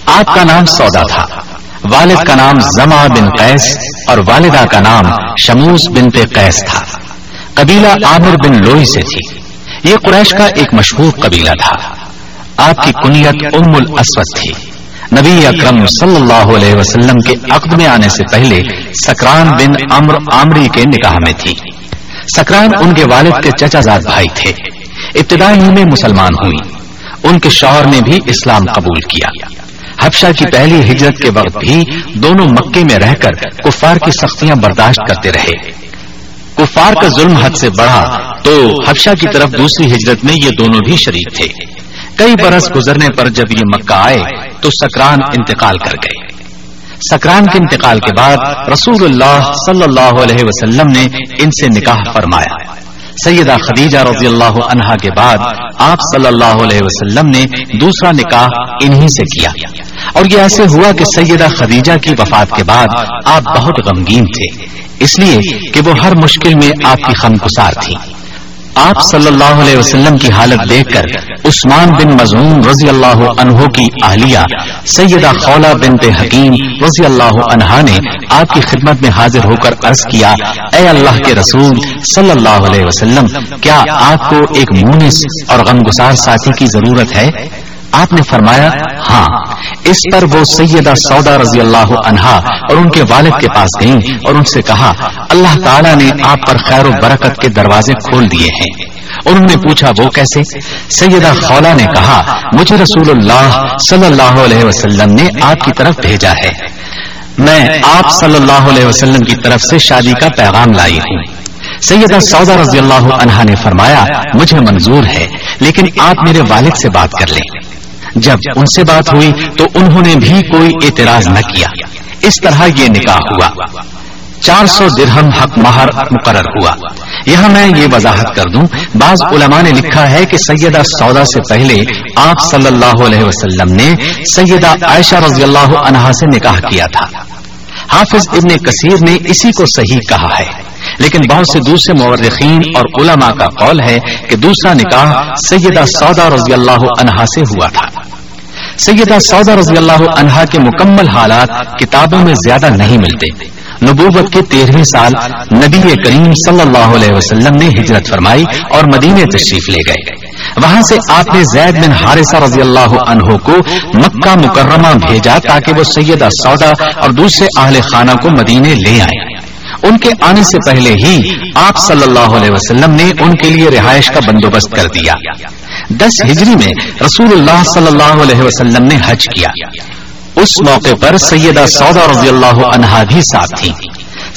آپ کا نام سودا تھا۔ والد کا نام زما بن قیس اور والدہ کا نام شموس بنت قیس تھا۔ قبیلہ عامر بن لوئی سے تھی۔ یہ قریش کا ایک مشہور قبیلہ تھا۔ آپ کی کنیت ام الاسود تھی۔ نبی اکرم صلی اللہ علیہ وسلم کے عقد میں آنے سے پہلے سکران بن امر عامری کے نکاح میں تھی۔ سکران ان کے والد کے چچا زاد بھائی تھے۔ ابتدائی میں مسلمان ہوئی۔ ان کے شوہر نے بھی اسلام قبول کیا۔ حبشہ کی پہلی ہجرت کے وقت بھی دونوں مکے میں رہ کر کفار کی سختیاں برداشت کرتے رہے۔ کفار کا ظلم حد سے بڑھا تو حبشہ کی طرف دوسری ہجرت میں یہ دونوں بھی شریک تھے۔ کئی برس گزرنے پر جب یہ مکہ آئے تو سکران انتقال کر گئے۔ سکران کے انتقال کے بعد رسول اللہ صلی اللہ علیہ وسلم نے ان سے نکاح فرمایا۔ سیدہ خدیجہ رضی اللہ عنہا کے بعد آپ صلی اللہ علیہ وسلم نے دوسرا نکاح انہی سے کیا۔ اور یہ ایسے ہوا کہ سیدہ خدیجہ کی وفات کے بعد آپ بہت غمگین تھے۔ اس لیے کہ وہ ہر مشکل میں آپ کی خم تھی آپ صلی اللہ علیہ وسلم کی حالت دیکھ کر عثمان بن مزون رضی اللہ عنہ کی اہلیہ سیدہ خولا بن حکیم رضی اللہ عنہا نے آپ کی خدمت میں حاضر ہو کر عرض کیا، اے اللہ کے رسول صلی اللہ علیہ وسلم، کیا آپ کو ایک مونس اور غمگسار ساتھی کی ضرورت ہے؟ آپ نے فرمایا ہاں اس پر وہ سیدہ سودا رضی اللہ عنہا اور ان کے والد کے پاس گئیں اور ان سے کہا، اللہ تعالیٰ نے آپ پر خیر و برکت کے دروازے کھول دیے ہیں. اور انہوں نے پوچھا، وہ کیسے؟ سیدہ خولا نے کہا، مجھے رسول اللہ صلی اللہ علیہ وسلم نے آپ کی طرف بھیجا ہے۔ میں آپ صلی اللہ علیہ وسلم کی طرف سے شادی کا پیغام لائی ہوں۔ سیدہ سودا رضی اللہ عنہا نے فرمایا، مجھے منظور ہے، لیکن آپ میرے والد سے بات کر لیں۔ جب ان سے بات ہوئی تو انہوں نے بھی کوئی اعتراض نہ کیا۔ اس طرح یہ نکاح ہوا۔ چار سو درہم حق مہر مقرر ہوا۔ یہاں میں یہ وضاحت کر دوں، بعض علماء نے لکھا ہے کہ سیدہ سودا سے پہلے آپ صلی اللہ علیہ وسلم نے سیدہ عائشہ رضی اللہ عنہا سے نکاح کیا تھا۔ حافظ ابن کثیر نے اسی کو صحیح کہا ہے۔ لیکن بہت سے دوسرے مورخین اور علماء کا قول ہے کہ دوسرا نکاح سیدہ سودا رضی اللہ عنہا سے ہوا تھا۔ سیدہ سودا رضی اللہ عنہا کے مکمل حالات کتابوں میں زیادہ نہیں ملتے۔ نبوت کے تیرہویں سال نبی کریم صلی اللہ علیہ وسلم نے ہجرت فرمائی اور مدینے تشریف لے گئے۔ وہاں سے آپ نے زید بن حارثہ رضی اللہ عنہ کو مکہ مکرمہ بھیجا تاکہ وہ سیدہ سودا اور دوسرے اہل خانہ کو مدینے لے آئے۔ ان کے آنے سے پہلے ہی آپ صلی اللہ علیہ وسلم نے ان کے لیے رہائش کا بندوبست کر دیا۔ دس ہجری میں رسول اللہ صلی اللہ علیہ وسلم نے حج کیا۔ اس موقع پر سیدہ سودا رضی اللہ عنہا بھی ساتھ تھی۔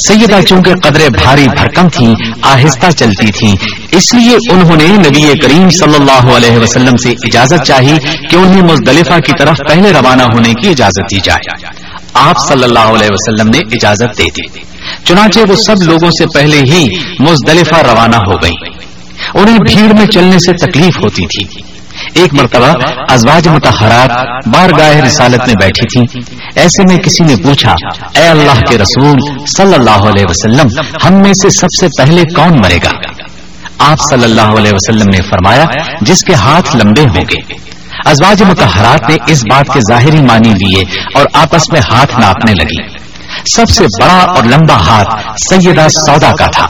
سیدہ چونکہ قدرے بھاری بھرکم تھیں، آہستہ چلتی تھیں، اس لیے انہوں نے نبی کریم صلی اللہ علیہ وسلم سے اجازت چاہی کہ انہیں مزدلفہ کی طرف پہلے روانہ ہونے کی اجازت دی جائے۔ آپ صلی اللہ علیہ وسلم نے اجازت دے دی۔ چنانچہ وہ سب لوگوں سے پہلے ہی مزدلفہ روانہ ہو گئی انہیں بھیڑ میں چلنے سے تکلیف ہوتی تھی۔ ایک مرتبہ ازواج متحرات بار گاہ رسالت میں بیٹھی تھی ایسے میں کسی نے پوچھا، اے اللہ کے رسول صلی اللہ علیہ وسلم، ہم میں سے سب سے پہلے کون مرے گا؟ آپ صلی اللہ علیہ وسلم نے فرمایا، جس کے ہاتھ لمبے ہوں گے۔ ازواج متحرات نے اس بات کے ظاہری معنی لیے اور آپس میں ہاتھ ناپنے لگی سب سے بڑا اور لمبا ہاتھ سیدہ سودا کا تھا۔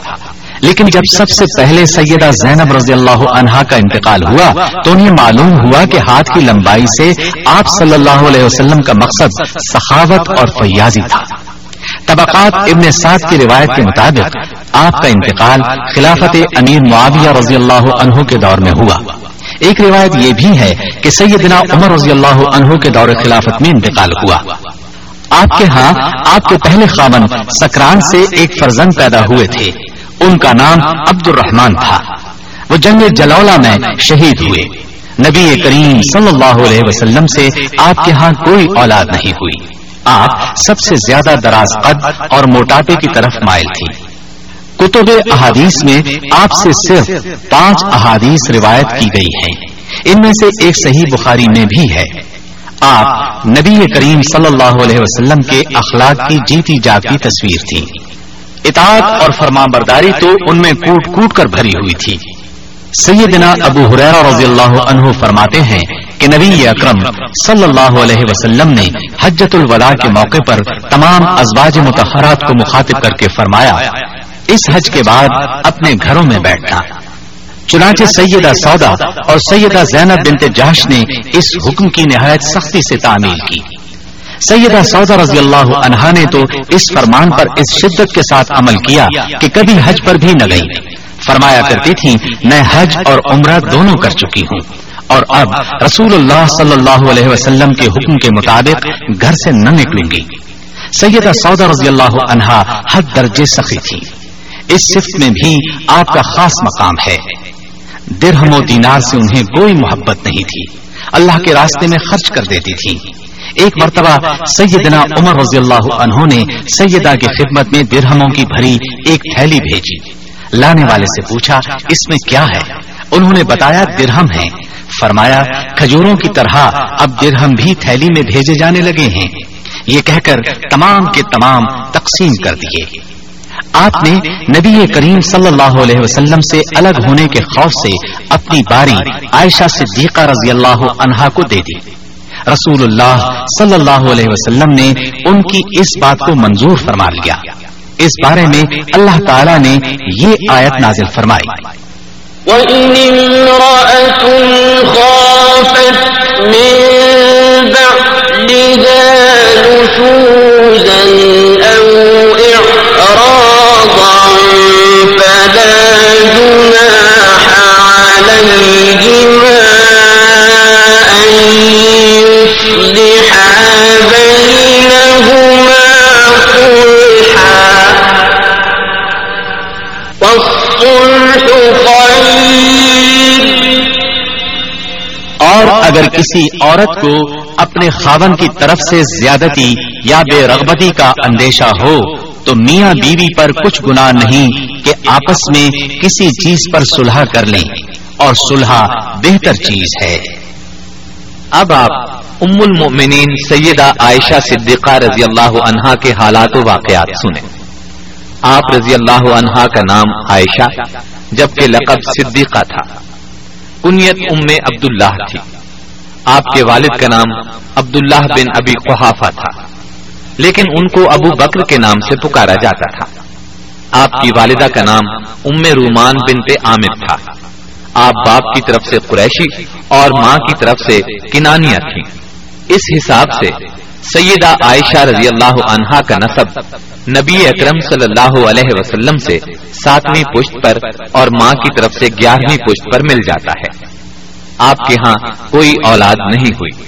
لیکن جب سب سے پہلے سیدہ زینب رضی اللہ عنہا کا انتقال ہوا، تو انہیں معلوم ہوا کہ ہاتھ کی لمبائی سے آپ صلی اللہ علیہ وسلم کا مقصد سخاوت اور فیاضی تھا۔ طبقات ابن سعد کی روایت کے مطابق آپ کا انتقال خلافت امیر معاویہ رضی اللہ عنہ کے دور میں ہوا۔ ایک روایت یہ بھی ہے کہ سیدنا عمر رضی اللہ عنہ کے دور خلافت میں انتقال ہوا۔ آپ کے ہاں آپ کے پہلے خامن سکران سے ایک فرزن پیدا ہوئے تھے۔ ان کا نام عبد الرحمان تھا۔ وہ جنگ جلولا میں شہید ہوئے۔ نبی کریم صلی اللہ علیہ وسلم سے آپ کے ہاں کوئی اولاد نہیں ہوئی۔ آپ سب سے زیادہ دراز قد اور موٹاپے کی طرف مائل تھی۔ کتب احادیث میں آپ سے صرف پانچ احادیث روایت کی گئی ہیں۔ ان میں سے ایک صحیح بخاری میں بھی ہے۔ آپ نبی کریم صلی اللہ علیہ وسلم کے اخلاق کی جیتی جاگتی تصویر تھی۔ اطاعت اور فرما برداری تو ان میں کوٹ کوٹ کر بھری ہوئی تھی۔ سیدنا ابو حریرہ رضی اللہ عنہ فرماتے ہیں کہ نبی اکرم صلی اللہ علیہ وسلم نے حجت الوداع کے موقع پر تمام ازواج متحرات کو مخاطب کر کے فرمایا، اس حج کے بعد اپنے گھروں میں بیٹھنا چنانچہ سیدہ سودا اور سیدہ زینب بنت جاش نے اس حکم کی نہایت سختی سے تعمیل کی۔ سیدہ سودا رضی اللہ عنہا نے تو اس فرمان پر اس شدت کے ساتھ عمل کیا کہ کبھی حج پر بھی نہ گئی۔ فرمایا کرتی تھی میں حج اور عمرہ دونوں کر چکی ہوں۔ اور اب رسول اللہ صلی اللہ علیہ وسلم کے حکم کے مطابق گھر سے نہ نکلوں گی۔ سیدہ سودا رضی اللہ عنہا حد درجے سخی تھی۔ اس صفت میں بھی آپ کا خاص مقام ہے۔ درہم و دینار سے انہیں کوئی محبت نہیں تھی۔ اللہ کے راستے میں خرچ کر دیتی تھی۔ ایک مرتبہ سیدنا عمر رضی اللہ عنہ نے سیدہ کی خدمت میں درہموں کی بھری ایک تھیلی بھیجی۔ لانے والے سے پوچھا، اس میں کیا ہے؟ انہوں نے بتایا، درہم ہے فرمایا، کھجوروں کی طرح اب درہم بھی تھیلی میں بھیجے جانے لگے ہیں۔ یہ کہہ کر تمام کے تمام تقسیم کر دیے۔ آپ نے نبی کریم صلی اللہ علیہ وسلم سے الگ ہونے کے خوف سے اپنی باری عائشہ صدیقہ رضی اللہ عنہا کو دے دی۔ رسول اللہ صلی اللہ علیہ وسلم نے ان کی اس بات کو منظور فرما لیا۔ اس بارے میں اللہ تعالیٰ نے یہ آیت نازل فرمائی۔ وَإِنِ امْرَأَةٌ خَافَتْ مِن بَعْلِهَا نُشُوزًا أَوْ إِعْرَاضًا فَلَا جُنَاحَ کسی عورت کو اپنے خاون کی طرف سے زیادتی یا بے رغبتی کا اندیشہ ہو، تو میاں بیوی پر کچھ گناہ نہیں کہ آپس میں کسی چیز پر سلح کر لیں۔ اور سلح بہتر چیز ہے۔ اب آپ ام المؤمنین سیدہ عائشہ صدیقہ رضی اللہ عنہا کے حالات و واقعات سنیں۔ آپ رضی اللہ عنہا کا نام عائشہ، جبکہ لقب صدیقہ تھا۔ کنیت ام عبداللہ تھی۔ آپ کے والد کا نام عبداللہ بن ابی قحافہ تھا، لیکن ان کو ابو بکر کے نام سے پکارا جاتا تھا۔ آپ کی والدہ کا نام ام رومان بنت عامر تھا۔ آپ باپ کی طرف سے قریشی اور ماں کی طرف سے کنانیہ تھیں۔ اس حساب سے سیدہ عائشہ رضی اللہ عنہا کا نصب نبی اکرم صلی اللہ علیہ وسلم سے ساتویں پشت پر اور ماں کی طرف سے گیارہویں پشت پر مل جاتا ہے۔ آپ کے ہاں کوئی اولاد نہیں ہوئی۔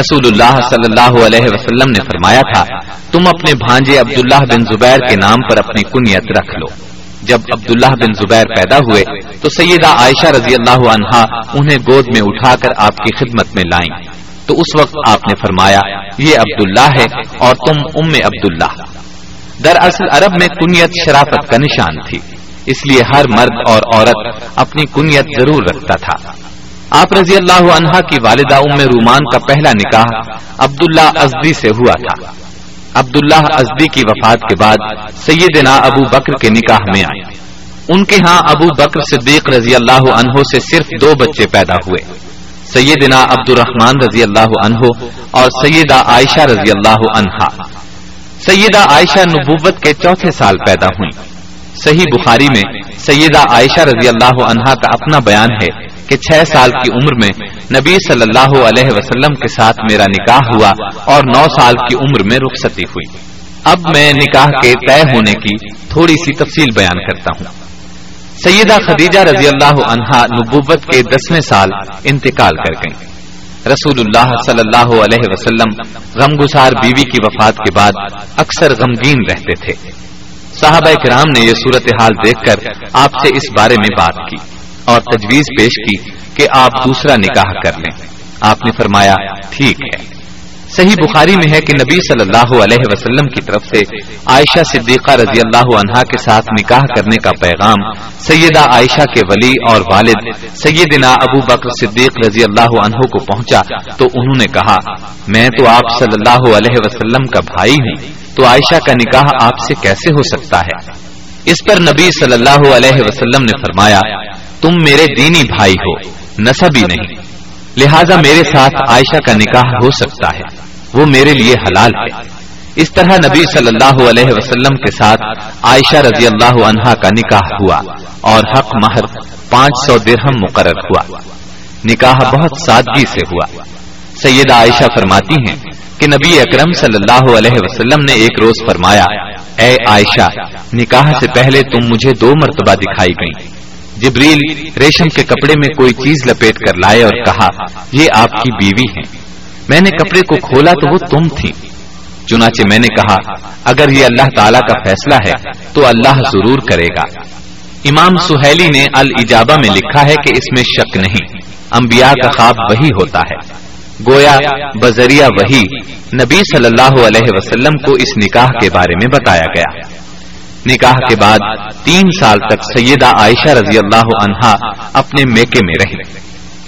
رسول اللہ صلی اللہ علیہ وسلم نے فرمایا تھا، تم اپنے بھانجے عبداللہ بن زبیر کے نام پر اپنی کنیت رکھ لو۔ جب عبداللہ بن زبیر پیدا ہوئے، تو سیدہ عائشہ رضی اللہ عنہا انہیں گود میں اٹھا کر آپ کی خدمت میں لائیں۔ تو اس وقت آپ نے فرمایا، یہ عبداللہ ہے اور تم ام عبداللہ۔ دراصل عرب میں کنیت شرافت کا نشان تھی، اس لیے ہر مرد اور عورت اپنی کنیت ضرور رکھتا تھا۔ آپ رضی اللہ عنہا کی والدہ ام رومان کا پہلا نکاح عبداللہ ازدی سے ہوا تھا۔ عبداللہ ازدی کی وفات کے بعد سیدنا ابو بکر کے نکاح میں آئے۔ ان کے ہاں ابو بکر صدیق رضی اللہ عنہ سے صرف دو بچے پیدا ہوئے۔ سیدنا عبد الرحمان رضی اللہ عنہ اور سیدہ عائشہ رضی اللہ عنہا۔ سیدہ عائشہ نبوت کے چوتھے سال پیدا ہوئی صحیح بخاری میں سیدہ عائشہ رضی اللہ عنہا کا اپنا بیان ہے کہ چھ سال کی عمر میں نبی صلی اللہ علیہ وسلم کے ساتھ میرا نکاح ہوا اور نو سال کی عمر میں رخصتی ہوئی۔ اب میں نکاح کے طے ہونے کی تھوڑی سی تفصیل بیان کرتا ہوں۔ سیدہ خدیجہ رضی اللہ عنہا نبوت کے دسویں سال انتقال کر گئیں رسول اللہ صلی اللہ علیہ وسلم غمگسار بیوی کی وفات کے بعد اکثر غمگین رہتے تھے۔ صحابہ کرام نے یہ صورتحال دیکھ کر آپ سے اس بارے میں بات کی اور تجویز پیش کی کہ آپ دوسرا نکاح کر لیں۔ آپ نے فرمایا، ٹھیک ہے۔ صحیح بخاری میں ہے کہ نبی صلی اللہ علیہ وسلم کی طرف سے عائشہ صدیقہ رضی اللہ عنہا کے ساتھ نکاح کرنے کا پیغام سیدہ عائشہ کے ولی اور والد سیدنا ابو بکر صدیق رضی اللہ عنہ کو پہنچا تو انہوں نے کہا، میں تو آپ صلی اللہ علیہ وسلم کا بھائی ہوں، تو عائشہ کا نکاح آپ سے کیسے ہو سکتا ہے؟ اس پر نبی صلی اللہ علیہ وسلم نے فرمایا، تم میرے دینی بھائی ہو نصبی نہیں، لہذا میرے ساتھ عائشہ کا نکاح ہو سکتا ہے۔ وہ میرے لیے حلال ہے۔ اس طرح نبی صلی اللہ علیہ وسلم کے ساتھ عائشہ رضی اللہ عنہا کا نکاح ہوا اور حق مہر پانچ سو درہم مقرر ہوا۔ نکاح بہت سادگی سے ہوا۔ سیدہ عائشہ فرماتی ہیں کہ نبی اکرم صلی اللہ علیہ وسلم نے ایک روز فرمایا، اے عائشہ، نکاح سے پہلے تم مجھے دو مرتبہ دکھائی گئی جبریل ریشم کے کپڑے میں کوئی چیز لپیٹ کر لائے اور کہا، یہ آپ کی بیوی ہے میں نے کپڑے کو کھولا تو وہ تم تھی۔ چنانچہ میں نے کہا، اگر یہ اللہ تعالیٰ کا فیصلہ ہے تو اللہ ضرور کرے گا۔ امام سہیلی نے الجابہ میں لکھا ہے کہ اس میں شک نہیں۔ انبیاء کا خواب وہی ہوتا ہے۔ گویا بذریعہ وہی نبی صلی اللہ علیہ وسلم کو اس نکاح کے بارے میں بتایا گیا۔ نکاح کے بعد تین سال تک سیدہ عائشہ رضی اللہ عنہا اپنے میکے میں رہی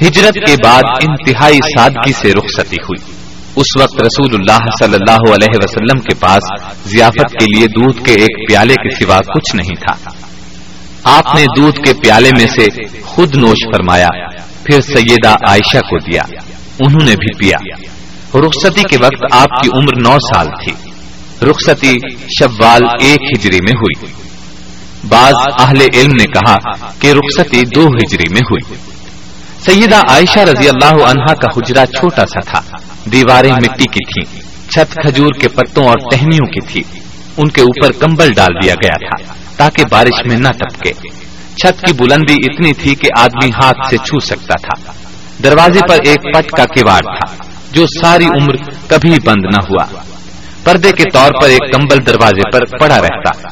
ہجرت کے بعد انتہائی سادگی سے رخصتی ہوئی۔ اس وقت رسول اللہ صلی اللہ علیہ وسلم کے پاس ضیافت کے لیے دودھ کے ایک پیالے کے سوا کچھ نہیں تھا۔ آپ نے دودھ کے پیالے میں سے خود نوش فرمایا، پھر سیدہ عائشہ کو دیا۔ انہوں نے بھی پیا۔ رخصتی کے وقت آپ کی عمر نو سال تھی۔ رخصتی شوال ایک ہجری میں ہوئی۔ بعض اہل علم نے کہا کہ رخصتی دو ہجری میں ہوئی۔ سیدہ عائشہ رضی اللہ عنہا کا حجرا چھوٹا سا تھا۔ دیواریں مٹی کی تھیں، چھت کھجور کے پتوں اور ٹہنیوں کی تھی۔ ان کے اوپر کمبل ڈال دیا گیا تھا تاکہ بارش میں نہ ٹپکے۔ چھت کی بلندی اتنی تھی کہ آدمی ہاتھ سے چھو سکتا تھا۔ دروازے پر ایک پٹ کا کیواڑ تھا جو ساری عمر کبھی بند نہ ہوا۔ پردے کے طور پر ایک کمبل دروازے پر پڑا رہتا۔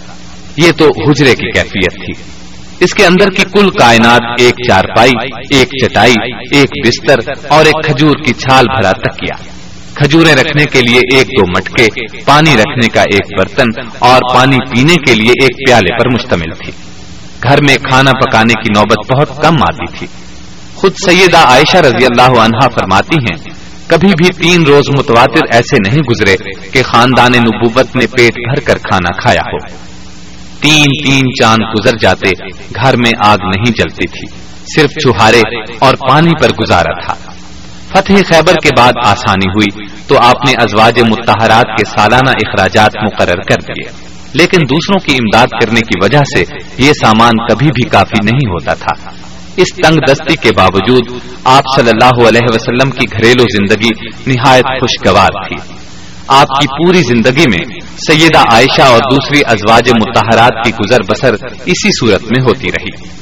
یہ تو حجرے کی کیفیت تھی۔ اس کے اندر کی کل کائنات ایک چارپائی، ایک چٹائی، ایک بستر اور ایک کھجور کی چھال بھرا تکیا کھجورے رکھنے کے لیے ایک دو مٹکے، پانی رکھنے کا ایک برتن اور پانی پینے کے لیے ایک پیالے پر مشتمل تھی۔ گھر میں کھانا پکانے کی نوبت بہت کم آتی تھی۔ خود سیدہ عائشہ رضی اللہ عنہا فرماتی ہیں، کبھی بھی تین روز متواتر ایسے نہیں گزرے کہ خاندان نبوت نے پیٹ بھر کر کھانا کھایا ہو۔ تین تین چاند گزر جاتے، گھر میں آگ نہیں جلتی تھی۔ صرف چوہارے اور پانی پر گزارا تھا۔ فتح خیبر کے بعد آسانی ہوئی تو آپ نے ازواج متحرات کے سالانہ اخراجات مقرر کر دیے۔ لیکن دوسروں کی امداد کرنے کی وجہ سے یہ سامان کبھی بھی کافی نہیں ہوتا تھا۔ اس تنگ دستی کے باوجود آپ صلی اللہ علیہ وسلم کی گھریلو زندگی نہایت خوشگوار تھی۔ آپ کی پوری زندگی میں سیدہ عائشہ اور دوسری ازواج متحرات کی گزر بسر اسی صورت میں ہوتی رہی۔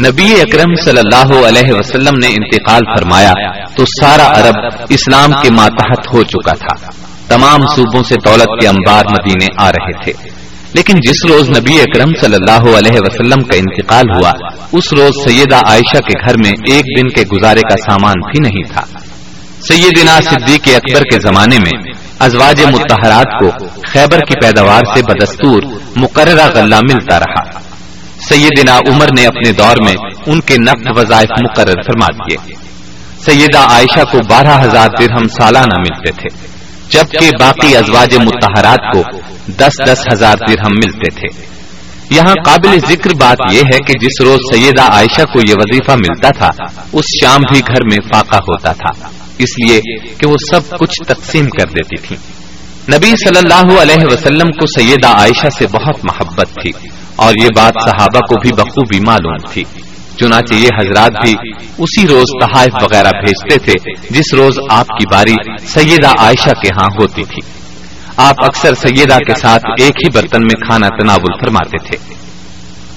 نبی اکرم صلی اللہ علیہ وسلم نے انتقال فرمایا تو سارا عرب اسلام کے ماتحت ہو چکا تھا۔ تمام صوبوں سے دولت کے انبار مدینے آ رہے تھے۔ لیکن جس روز نبی اکرم صلی اللہ علیہ وسلم کا انتقال ہوا، اس روز سیدہ عائشہ کے گھر میں ایک دن کے گزارے کا سامان بھی نہیں تھا۔ سیدنا صدیق اکبر کے زمانے میں ازواج متحرات کو خیبر کی پیداوار سے بدستور مقررہ غلہ ملتا رہا۔ سیدنا عمر نے اپنے دور میں ان کے نقد وظائف مقرر فرما دیے۔ سیدہ عائشہ کو بارہ ہزار درہم سالانہ ملتے تھے، جبکہ باقی ازواج متحرات کو دس دس ہزار درہم ملتے تھے۔ یہاں قابل ذکر بات یہ ہے کہ جس روز سیدہ عائشہ کو یہ وظیفہ ملتا تھا، اس شام بھی گھر میں فاقہ ہوتا تھا۔ اس لیے کہ وہ سب کچھ تقسیم کر دیتی تھی نبی صلی اللہ علیہ وسلم کو سیدہ عائشہ سے بہت محبت تھی اور یہ بات صحابہ کو بھی بخوبی معلوم تھی۔ چنانچہ یہ حضرات بھی اسی روز تحائف وغیرہ بھیجتے تھے جس روز آپ کی باری سیدہ عائشہ کے ہاں ہوتی تھی۔ آپ اکثر سیدہ کے ساتھ ایک ہی برتن میں کھانا تناول فرماتے تھے۔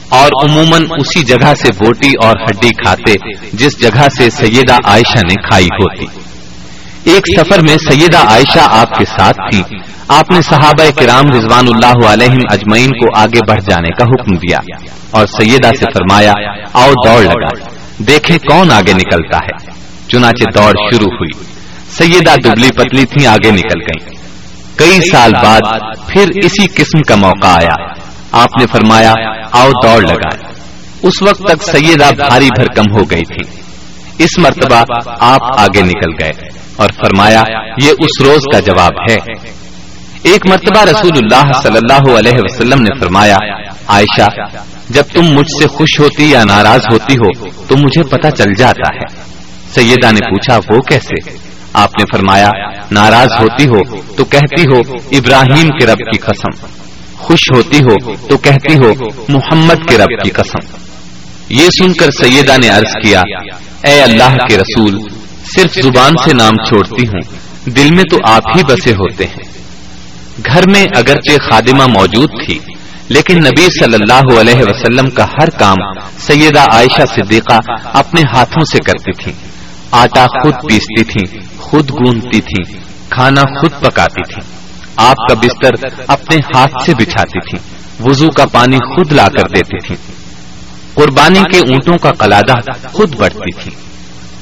اور عموماً اسی جگہ سے بوٹی اور ہڈی کھاتے جس جگہ سے سیدہ عائشہ نے کھائی ہوتی۔ ایک سفر میں سیدہ عائشہ آپ کے ساتھ تھی۔ آپ نے صحابہ کرام رضوان اللہ علیہ اجمعین کو آگے بڑھ جانے کا حکم دیا اور سیدہ سے فرمایا، آؤ دوڑ لگا، دیکھیں کون آگے نکلتا ہے۔ چنانچہ دوڑ شروع ہوئی۔ سیدہ دبلی پتلی تھی آگے نکل گئی کئی سال بعد پھر اسی قسم کا موقع آیا۔ آپ نے فرمایا، آؤ دوڑ لگا۔ اس وقت تک سیدہ بھاری بھرکم ہو گئی تھی۔ اس مرتبہ آپ آگے نکل گئے۔ اور فرمایا، یہ اس روز کا جواب ہے۔ ایک مرتبہ رسول اللہ صلی اللہ علیہ وسلم نے فرمایا، عائشہ، جب تم مجھ سے خوش ہوتی یا ناراض ہوتی ہو تو مجھے پتا چل جاتا ہے۔ سیدہ نے پوچھا، وہ کیسے؟ آپ نے فرمایا، ناراض ہوتی ہو تو کہتی ہو ابراہیم کے رب کی قسم، خوش ہوتی ہو تو کہتی ہو محمد کے رب کی قسم۔ یہ سن کر سیدہ نے عرض کیا، اے اللہ کے رسول صرف زبان سے نام چھوڑتی ہوں۔ دل میں تو آپ ہی بسے ہوتے ہیں۔ گھر میں اگرچہ خادمہ موجود تھی لیکن نبی صلی اللہ علیہ وسلم کا ہر کام سیدہ عائشہ صدیقہ اپنے ہاتھوں سے کرتی تھی آٹا خود پیستی تھی خود گوندتی تھی کھانا خود پکاتی تھی آپ کا بستر اپنے ہاتھ سے بچھاتی تھی وضو کا پانی خود لا کر دیتی تھی قربانی کے اونٹوں کا قلادہ خود بڑھتی تھی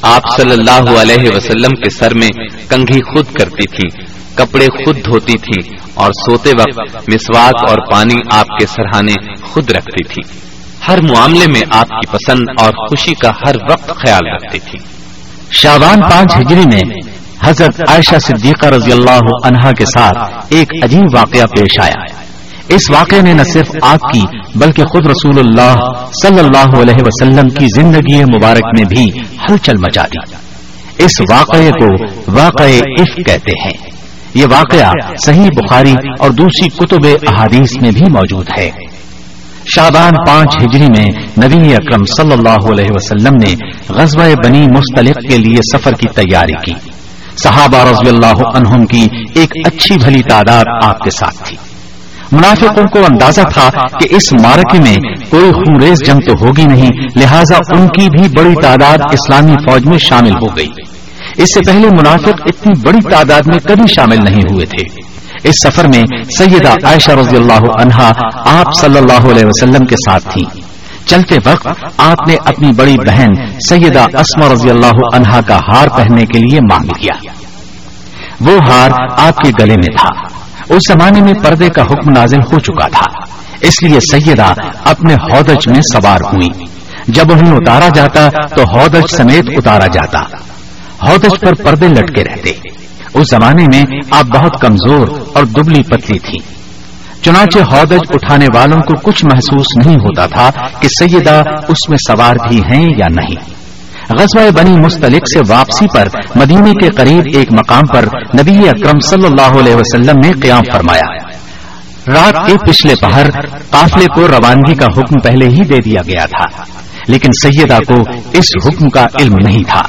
آپ صلی اللہ علیہ وسلم کے سر میں کنگھی خود کرتی تھی، کپڑے خود دھوتی تھی اور سوتے وقت مسواک اور پانی آپ کے سرہانے خود رکھتی تھی۔ ہر معاملے میں آپ کی پسند اور خوشی کا ہر وقت خیال رکھتی تھی۔ شابان پانچ ہجری میں حضرت عائشہ صدیقہ رضی اللہ عنہا کے ساتھ ایک عجیب واقعہ پیش آیا۔ اس واقعے نے نہ صرف آپ کی، بلکہ خود رسول اللہ صلی اللہ علیہ وسلم کی زندگی مبارک میں بھی ہلچل مچا دی۔ اس واقعے کو واقع عف کہتے ہیں۔ یہ واقعہ صحیح بخاری اور دوسری کتب احادیث میں بھی موجود ہے۔ شابان پانچ ہجری میں نبی اکرم صلی اللہ علیہ وسلم نے غزوہ بنی مستلق کے لیے سفر کی تیاری کی۔ صحابہ رضی اللہ عنہم کی ایک اچھی بھلی تعداد آپ کے ساتھ تھی۔ منافقوں کو اندازہ تھا کہ اس مارکے میں کوئی خونریز جنگ تو ہوگی نہیں، لہٰذا ان کی بھی بڑی تعداد اسلامی فوج میں شامل ہو گئی۔ اس سے پہلے منافق اتنی بڑی تعداد میں کبھی شامل نہیں ہوئے تھے۔ اس سفر میں سیدہ عائشہ رضی اللہ عنہا آپ صلی اللہ علیہ وسلم کے ساتھ تھی۔ چلتے وقت آپ نے اپنی بڑی بہن سیدہ اسما رضی اللہ عنہا کا ہار پہننے کے لیے مانگ لیا۔ وہ ہار آپ کے گلے میں تھا۔ اس زمانے میں پردے کا حکم نازل ہو چکا تھا۔ اس لیے سیدہ اپنے ہودج میں سوار ہوئی جب انہیں اتارا جاتا تو ہودج سمیت اتارا جاتا۔ ہودج پر پردے لٹکے رہتے۔ اس زمانے میں آپ بہت کمزور اور دبلی پتلی تھی چنانچہ ہودج اٹھانے والوں کو کچھ محسوس نہیں ہوتا تھا کہ سیدہ اس میں سوار بھی ہیں یا نہیں۔ غزوہ بنی مستلق سے واپسی پر مدینے کے قریب ایک مقام پر نبی اکرم صلی اللہ علیہ وسلم نے قیام فرمایا۔ رات کے پچھلے پہر قافلے کو روانگی کا حکم پہلے ہی دے دیا گیا تھا، لیکن سیدہ کو اس حکم کا علم نہیں تھا۔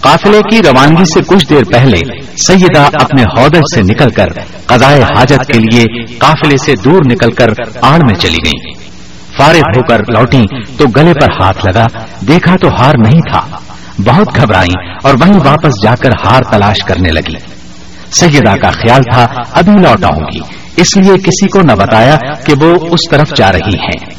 قافلے کی روانگی سے کچھ دیر پہلے سیدہ اپنے ہودج سے نکل کر قضائے حاجت کے لیے قافلے سے دور نکل کر آڑ میں چلی گئی۔ فارغ ہو کر لوٹی تو گلے پر ہاتھ لگا، دیکھا تو ہار نہیں تھا۔ بہت گھبرائی اور وہیں واپس جا کر ہار تلاش کرنے لگی سیدہ کا خیال تھا، ابھی لوٹ آؤں گی۔ اس لیے کسی کو نہ بتایا کہ وہ اس طرف جا رہی ہیں۔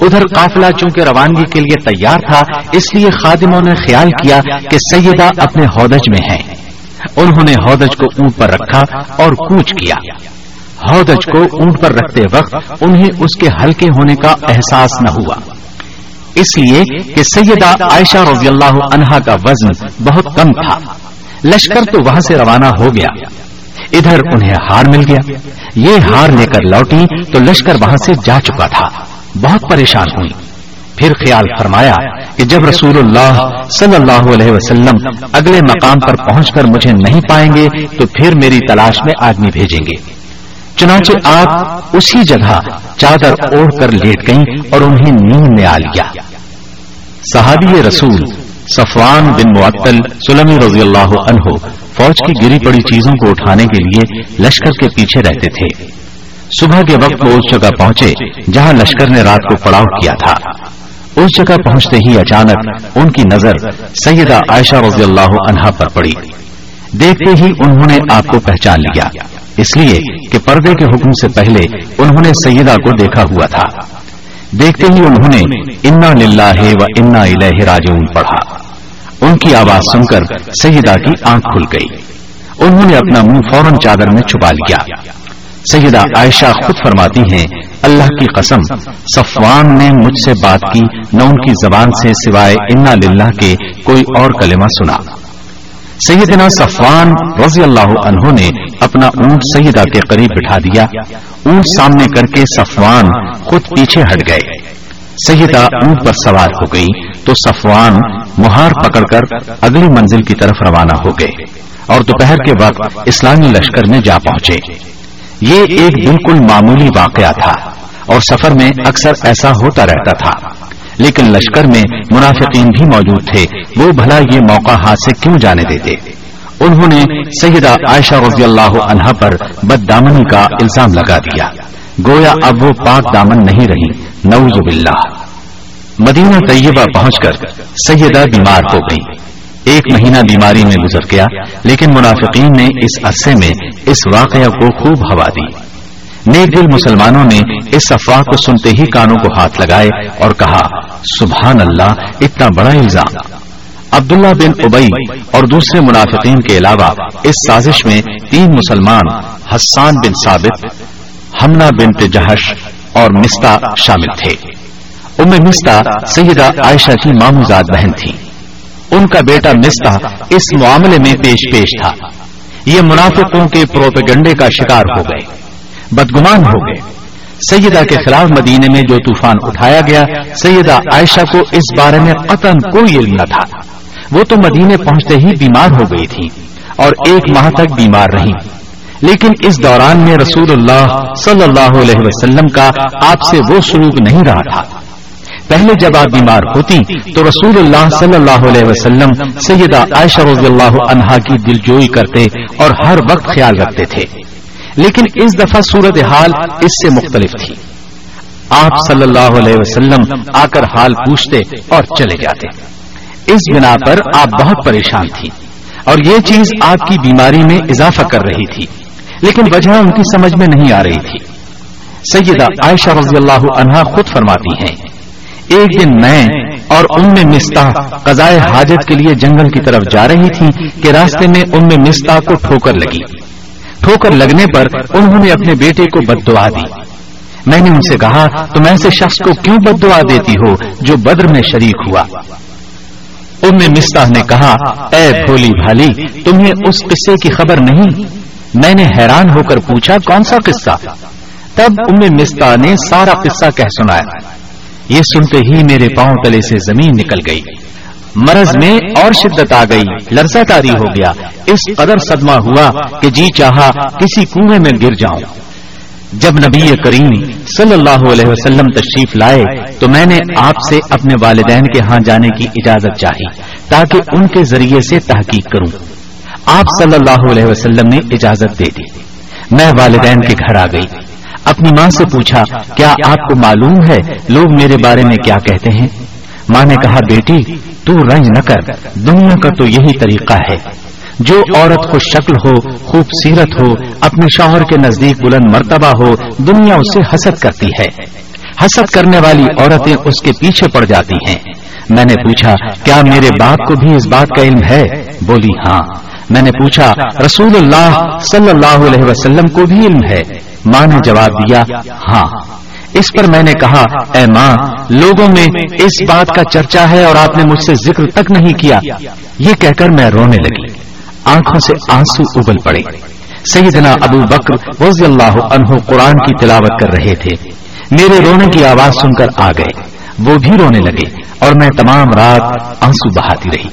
ادھر قافلہ چونکہ روانگی کے لیے تیار تھا، اس لیے خادموں نے خیال کیا کہ سیدہ اپنے ہودج میں ہے انہوں نے ہودج کو اونٹ پر رکھا اور کوچ کیا۔ ہودج کو اونٹ پر رکھتے وقت انہیں اس کے ہلکے ہونے کا احساس نہ ہوا۔ اس لیے کہ سیدہ عائشہ رضی اللہ عنہا کا وزن بہت کم تھا۔ لشکر تو وہاں سے روانہ ہو گیا۔ ادھر انہیں ہار مل گیا۔ یہ ہار لے کر لوٹی تو لشکر وہاں سے جا چکا تھا۔ بہت پریشان ہوئی پھر خیال فرمایا کہ جب رسول اللہ صلی اللہ علیہ وسلم اگلے مقام پر پہنچ کر مجھے نہیں پائیں گے تو پھر میری تلاش میں آدمی بھیجیں گے۔ چنانچہ آپ اسی جگہ چادر اوڑھ کر لیٹ گئیں اور انہیں نیند میں آ لیا۔ صحابی رسول صفوان بن معطل سلمی رضی اللہ عنہ فوج کی گری پڑی چیزوں کو اٹھانے کے لیے لشکر کے پیچھے رہتے تھے۔ صبح کے وقت وہ اس جگہ پہنچے جہاں لشکر نے رات کو پڑاؤ کیا تھا۔ اس جگہ پہنچتے ہی اچانک ان کی نظر سیدہ عائشہ رضی اللہ عنہا پر پڑی۔ دیکھتے ہی انہوں نے آپ کو پہچان لیا۔ اس لیے کہ پردے کے حکم سے پہلے انہوں نے سیدہ کو دیکھا ہوا تھا۔ دیکھتے ہی انہوں نے انا للہ و انا الہ راجعون پڑھا۔ ان کی آواز سن کر سیدہ کی آنکھ کھل گئی۔ انہوں نے اپنا منہ فوراً چادر میں چھپا لیا۔ سیدہ عائشہ خود فرماتی ہیں، اللہ کی قسم، صفوان نے مجھ سے بات کی، نہ ان کی زبان سے سوائے انا للہ کے کوئی اور کلمہ سنا۔ سیدنا صفوان رضی اللہ عنہ نے اپنا اونٹ سیدہ کے قریب بٹھا دیا۔ اونٹ سامنے کر کے صفوان خود پیچھے ہٹ گئے۔ سیدہ اونٹ پر سوار ہو گئی تو صفوان مہار پکڑ کر اگلی منزل کی طرف روانہ ہو گئے اور دوپہر کے وقت اسلامی لشکر میں جا پہنچے۔ یہ ایک بالکل معمولی واقعہ تھا اور سفر میں اکثر ایسا ہوتا رہتا تھا۔ لیکن لشکر میں منافقین بھی موجود تھے۔ وہ بھلا یہ موقع ہاتھ سے کیوں جانے دیتے؟ انہوں نے سیدہ عائشہ رضی اللہ عنہا پر بد دامنی کا الزام لگا دیا۔ گویا اب وہ پاک دامن نہیں رہی۔ نعوذ باللہ۔ مدینہ طیبہ پہنچ کر سیدہ بیمار ہو گئی۔ ایک مہینہ بیماری میں گزر گیا، لیکن منافقین نے اس عرصے میں اس واقعہ کو خوب ہوا دی۔ نیک دل مسلمانوں نے اس افواہ کو سنتے ہی کانوں کو ہاتھ لگائے اور کہا، سبحان اللہ، اتنا بڑا الزام۔ عبداللہ بن ابئی اور دوسرے منافقین کے علاوہ اس سازش میں تین مسلمان، حسان بن ثابت ہمنا بن تجہش اور مستا شامل تھے۔ ام مستا سیدہ عائشہ کی ماموزاد بہن تھی ان کا بیٹا مستا اس معاملے میں پیش پیش تھا۔ یہ منافقوں کے پروپیگنڈے کا شکار ہو گئے، بدگمان ہو گئے۔ سیدہ کے خلاف مدینے میں جو طوفان اٹھایا گیا، سیدہ عائشہ کو اس بارے میں قطن کوئی علم نہ تھا۔ وہ تو مدینے پہنچتے ہی بیمار ہو گئی تھی اور ایک ماہ تک بیمار رہی لیکن اس دوران میں رسول اللہ صلی اللہ علیہ وسلم کا آپ سے وہ سلوک نہیں رہا تھا۔ پہلے جب آپ بیمار ہوتی تو رسول اللہ صلی اللہ علیہ وسلم سیدہ عائشہ رضی اللہ عنہا کی دلجوئی کرتے اور ہر وقت خیال رکھتے تھے۔ لیکن اس دفعہ صورت حال اس سے مختلف تھی۔ آپ صلی اللہ علیہ وسلم آ کر حال پوچھتے اور چلے جاتے۔ اس بنا پر آپ بہت پریشان تھی اور یہ چیز آپ کی بیماری میں اضافہ کر رہی تھی، لیکن وجہ ان کی سمجھ میں نہیں آ رہی تھی۔ سیدہ عائشہ رضی اللہ عنہا خود فرماتی ہیں، ایک دن میں اور ان میں قضائے حاجت کے لیے جنگل کی طرف جا رہی تھی کہ راستے میں ان میں کو ٹھوکر لگی۔ ٹھوکر لگنے پر انہوں نے اپنے بیٹے کو بد دعا دی۔ میں نے ان سے کہا، تم ایسے شخص کو کیوں بد دعا دیتی ہو جو بدر میں شریک ہوا؟ ام مستح نے کہا، اے بھولی بھالی، تمہیں اس قصے کی خبر نہیں؟ میں نے حیران ہو کر پوچھا، کون سا قصہ؟ تب ام مستا نے سارا قصہ کہہ سنایا۔ یہ سنتے ہی میرے پاؤں تلے سے زمین نکل گئی۔ مرض میں اور شدت آ گئی، لرزہ تاری ہو گیا۔ اس قدر صدمہ ہوا کہ جی چاہا کسی کنویں میں گر جاؤں۔ جب نبی کریم صلی اللہ علیہ وسلم تشریف لائے تو میں نے آپ سے اپنے والدین کے ہاں جانے کی اجازت چاہی تاکہ ان کے ذریعے سے تحقیق کروں۔ آپ صلی اللہ علیہ وسلم نے اجازت دے دی۔ میں والدین کے گھر آ گئی۔ اپنی ماں سے پوچھا، کیا آپ کو معلوم ہے لوگ میرے بارے میں کیا کہتے ہیں؟ ماں نے کہا، بیٹی، تو رنج نہ کر، دنیا کا تو یہی طریقہ ہے۔ جو عورت خوش شکل ہو خوبصیرت ہو اپنے شوہر کے نزدیک بلند مرتبہ ہو دنیا اسے حسد کرتی ہے۔ حسد کرنے والی عورتیں اس کے پیچھے پڑ جاتی ہیں۔ میں نے پوچھا کیا میرے باپ کو بھی اس بات کا علم ہے؟ بولی ہاں۔ میں نے پوچھا رسول اللہ صلی اللہ علیہ وسلم کو بھی علم ہے؟ ماں نے جواب دیا ہاں۔ اس پر میں نے کہا اے ماں لوگوں میں اس بات کا چرچا ہے اور آپ نے مجھ سے ذکر تک نہیں کیا۔ یہ کہہ کر میں رونے لگی۔ آنکھوں سے آنسو ابل پڑے۔ سیدنا ابو بکر رضی اللہ عنہ قرآن کی تلاوت کر رہے تھے۔ میرے رونے کی آواز سن کر آ گئے۔ وہ بھی رونے لگے اور میں تمام رات آنسو بہاتی رہی۔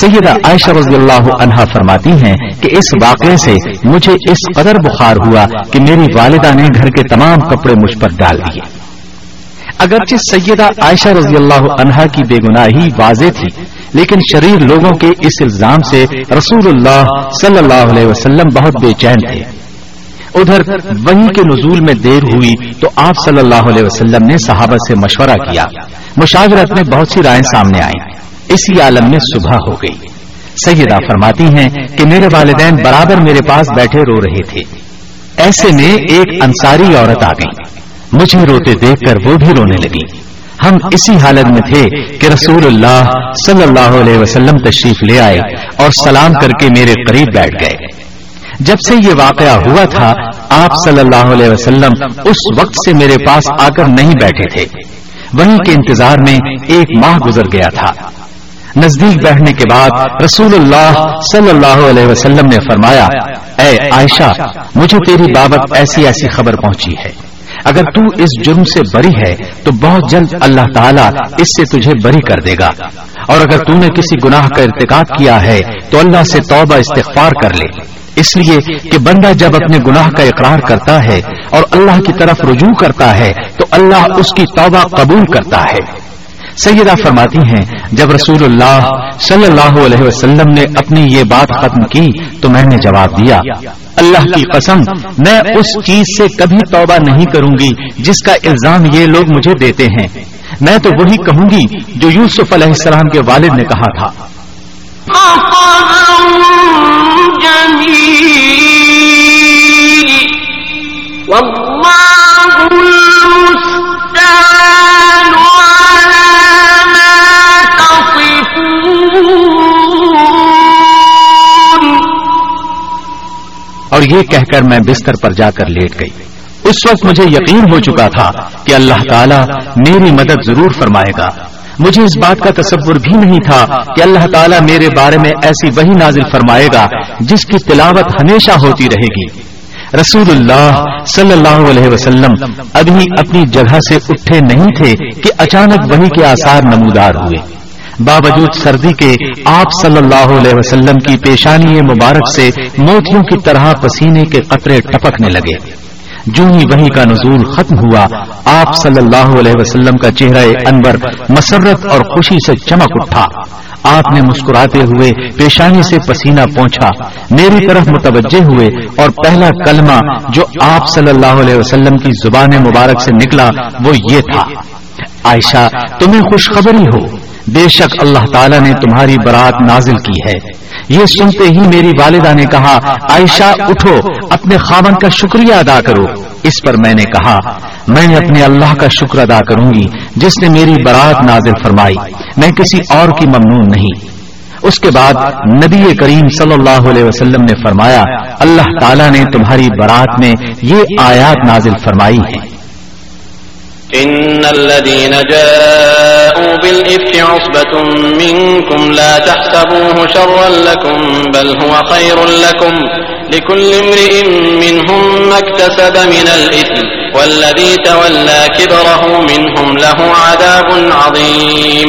سیدہ عائشہ رضی اللہ عنہا فرماتی ہیں کہ اس واقعے سے مجھے اس قدر بخار ہوا کہ میری والدہ نے گھر کے تمام کپڑے مجھ پر ڈال دیے۔ اگرچہ سیدہ عائشہ رضی اللہ عنہا کی بے گناہی واضح تھی لیکن شریر لوگوں کے اس الزام سے رسول اللہ صلی اللہ علیہ وسلم بہت بے چین تھے۔ ادھر وہی کے نزول میں دیر ہوئی تو آپ صلی اللہ علیہ وسلم نے صحابہ سے مشورہ کیا۔ مشاورت میں بہت سی رائے سامنے آئیں۔ اسی عالم میں صبح ہو گئی۔ سیدہ فرماتی ہیں کہ میرے والدین برابر میرے پاس بیٹھے رو رہے تھے۔ ایسے میں ایک انصاری عورت آ گئی۔ مجھے روتے دیکھ کر وہ بھی رونے لگی۔ ہم اسی حالت میں تھے کہ رسول اللہ صلی اللہ علیہ وسلم تشریف لے آئے اور سلام کر کے میرے قریب بیٹھ گئے۔ جب سے یہ واقعہ ہوا تھا، آپ صلی اللہ علیہ وسلم اس وقت سے میرے پاس آ کر نہیں بیٹھے تھے۔ وہیں کے انتظار میں ایک ماہ گزر گیا تھا۔ نزدیک بیٹھنے کے بعد رسول اللہ صلی اللہ علیہ وسلم نے فرمایا، اے عائشہ، مجھے تیری بابت ایسی ایسی خبر پہنچی ہے۔ اگر تو اس جرم سے بری ہے، تو بہت جلد اللہ تعالیٰ اس سے تجھے بری کر دے گا۔ اور اگر تو نے کسی گناہ کا ارتکاب کیا ہے، تو اللہ سے توبہ استغفار کر لے۔ اس لیے کہ بندہ جب اپنے گناہ کا اقرار کرتا ہے اور اللہ کی طرف رجوع کرتا ہے، تو اللہ اس کی توبہ قبول کرتا ہے۔ سیدہ فرماتی ہیں، جب رسول اللہ صلی اللہ علیہ وسلم نے اپنی یہ بات ختم کی تو میں نے جواب دیا، اللہ کی قسم، میں اس چیز سے کبھی توبہ نہیں کروں گی جس کا الزام یہ لوگ مجھے دیتے ہیں۔ میں تو وہی کہوں گی جو یوسف علیہ السلام کے والد نے کہا تھا۔ اور یہ کہہ کر میں بستر پر جا کر لیٹ گئی۔ اس وقت مجھے یقین ہو چکا تھا کہ اللہ تعالیٰ میری مدد ضرور فرمائے گا۔ مجھے اس بات کا تصور بھی نہیں تھا کہ اللہ تعالیٰ میرے بارے میں ایسی وہی نازل فرمائے گا جس کی تلاوت ہمیشہ ہوتی رہے گی۔ رسول اللہ صلی اللہ علیہ وسلم ابھی اپنی جگہ سے اٹھے نہیں تھے کہ اچانک وہی کے آثار نمودار ہوئے۔ باوجود سردی کے آپ صلی اللہ علیہ وسلم کی پیشانی مبارک سے موتیوں کی طرح پسینے کے قطرے ٹپکنے لگے۔ جو ہی وہی کا نزول ختم ہوا، آپ صلی اللہ علیہ وسلم کا چہرہ انور مسرت اور خوشی سے چمک اٹھا۔ آپ نے مسکراتے ہوئے پیشانی سے پسینہ پہنچا میری طرف متوجہ ہوئے اور پہلا کلمہ جو آپ صلی اللہ علیہ وسلم کی زبان مبارک سے نکلا وہ یہ تھا۔ عائشہ، تمہیں خوشخبری ہو۔ بے شک اللہ تعالیٰ نے تمہاری برات نازل کی ہے۔ یہ سنتے ہی میری والدہ نے کہا، عائشہ، اٹھو، اپنے خاون کا شکریہ ادا کرو۔ اس پر میں نے کہا، میں اپنے اللہ کا شکر ادا کروں گی، جس نے میری برات نازل فرمائی۔ میں کسی اور کی ممنون نہیں۔ اس کے بعد نبی کریم صلی اللہ علیہ وسلم نے فرمایا، اللہ تعالیٰ نے تمہاری برات میں یہ آیات نازل فرمائی ہیں۔ ان الذين جاءوا بالافك عصبة منكم لا تحسبوه شرا لكم بل هو خير لكم لكل امرئ منهم ما اكتسب من الاثم والذي تولى كبره منهم له عذاب عظيم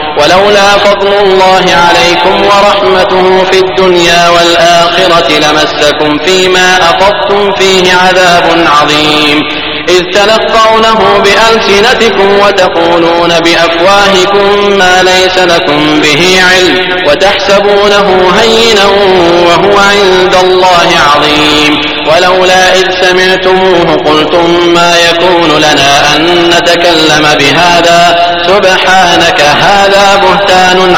ولولا فضل الله عليكم ورحمته في الدنيا والآخرة لمسكم فيما أفضتم فيه عذاب عظيم. إذ تلقونه بألسنتكم وتقولون بأفواهكم ما ليس لكم به علم وتحسبونه هينا وهو عند الله عظيم. ولولا إذ سمعتموه قلتم ما يكون لنا أن نتكلم بهذا. سبحانك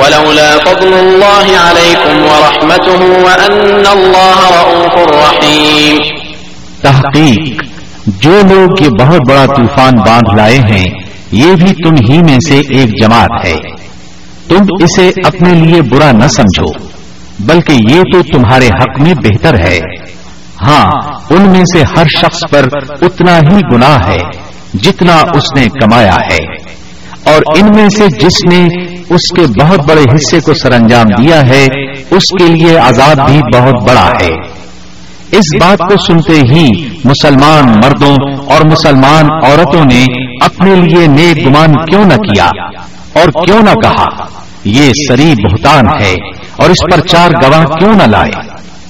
ولولا فضل الله عليكم ورحمته وأن الله رؤوف رحيم. تحقیق، جو لوگ یہ بہت بڑا طوفان باندھ لائے ہیں، یہ بھی تم ہی میں سے ایک جماعت ہے۔ تم اسے اپنے لیے برا نہ سمجھو، بلکہ یہ تو تمہارے حق میں بہتر ہے۔ ہاں ان میں سے ہر شخص پر اتنا ہی گناہ ہے، جتنا اس نے کمایا ہے۔ اور ان میں سے جس نے اس کے بہت بڑے حصے کو سر انجام دیا ہے، اس کے لیے عذاب بھی بہت بڑا ہے۔ اس بات کو سنتے ہی مسلمان مردوں اور مسلمان عورتوں نے اپنے لیے نیک گمان کیوں نہ کیا اور کیوں نہ کہا؟ یہ سری بہتان ہے اور اس پر چار گواہ کیوں نہ لائے؟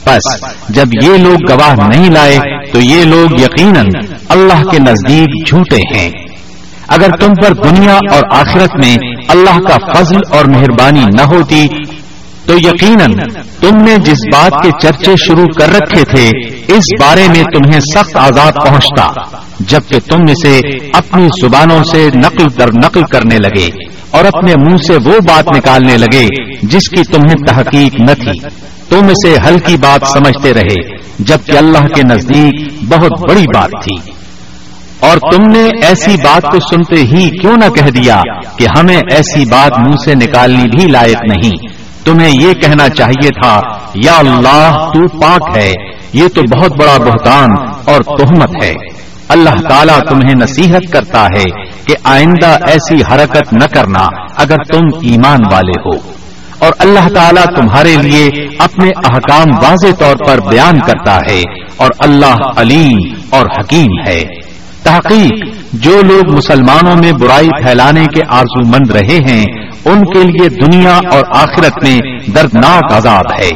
بس، جب یہ لوگ گواہ نہیں لائے تو یہ لوگ یقیناً اللہ کے نزدیک جھوٹے ہیں۔ اگر تم پر دنیا اور آخرت میں اللہ کا فضل اور مہربانی نہ ہوتی، تو یقیناً تم نے جس بات کے چرچے شروع کر رکھے تھے، اس بارے میں تمہیں سخت آزاد پہنچتا، جبکہ تم اسے اپنی زبانوں سے نقل در نقل کرنے لگے اور اپنے منہ سے وہ بات نکالنے لگے جس کی تمہیں تحقیق نہ تھی۔ تم اسے ہلکی بات سمجھتے رہے، جبکہ اللہ کے نزدیک بہت بڑی بات تھی۔ اور تم نے ایسی بات کو سنتے ہی کیوں نہ کہہ دیا کہ ہمیں ایسی بات منہ سے نکالنی بھی لائق نہیں۔ تمہیں یہ کہنا چاہیے تھا یا اللہ تو پاک ہے۔ یہ تو بہت بڑا بہتان اور تہمت ہے۔ اللہ تعالیٰ تمہیں نصیحت کرتا ہے کہ آئندہ ایسی حرکت نہ کرنا اگر تم ایمان والے ہو۔ اور اللہ تعالیٰ تمہارے لیے اپنے احکام واضح طور پر بیان کرتا ہے۔ اور اللہ علیم اور حکیم ہے تحقیق، جو لوگ مسلمانوں میں برائی پھیلانے کے آرزو مند رہے ہیں، ان کے لیے دنیا اور آخرت میں دردناک عذاب ہے۔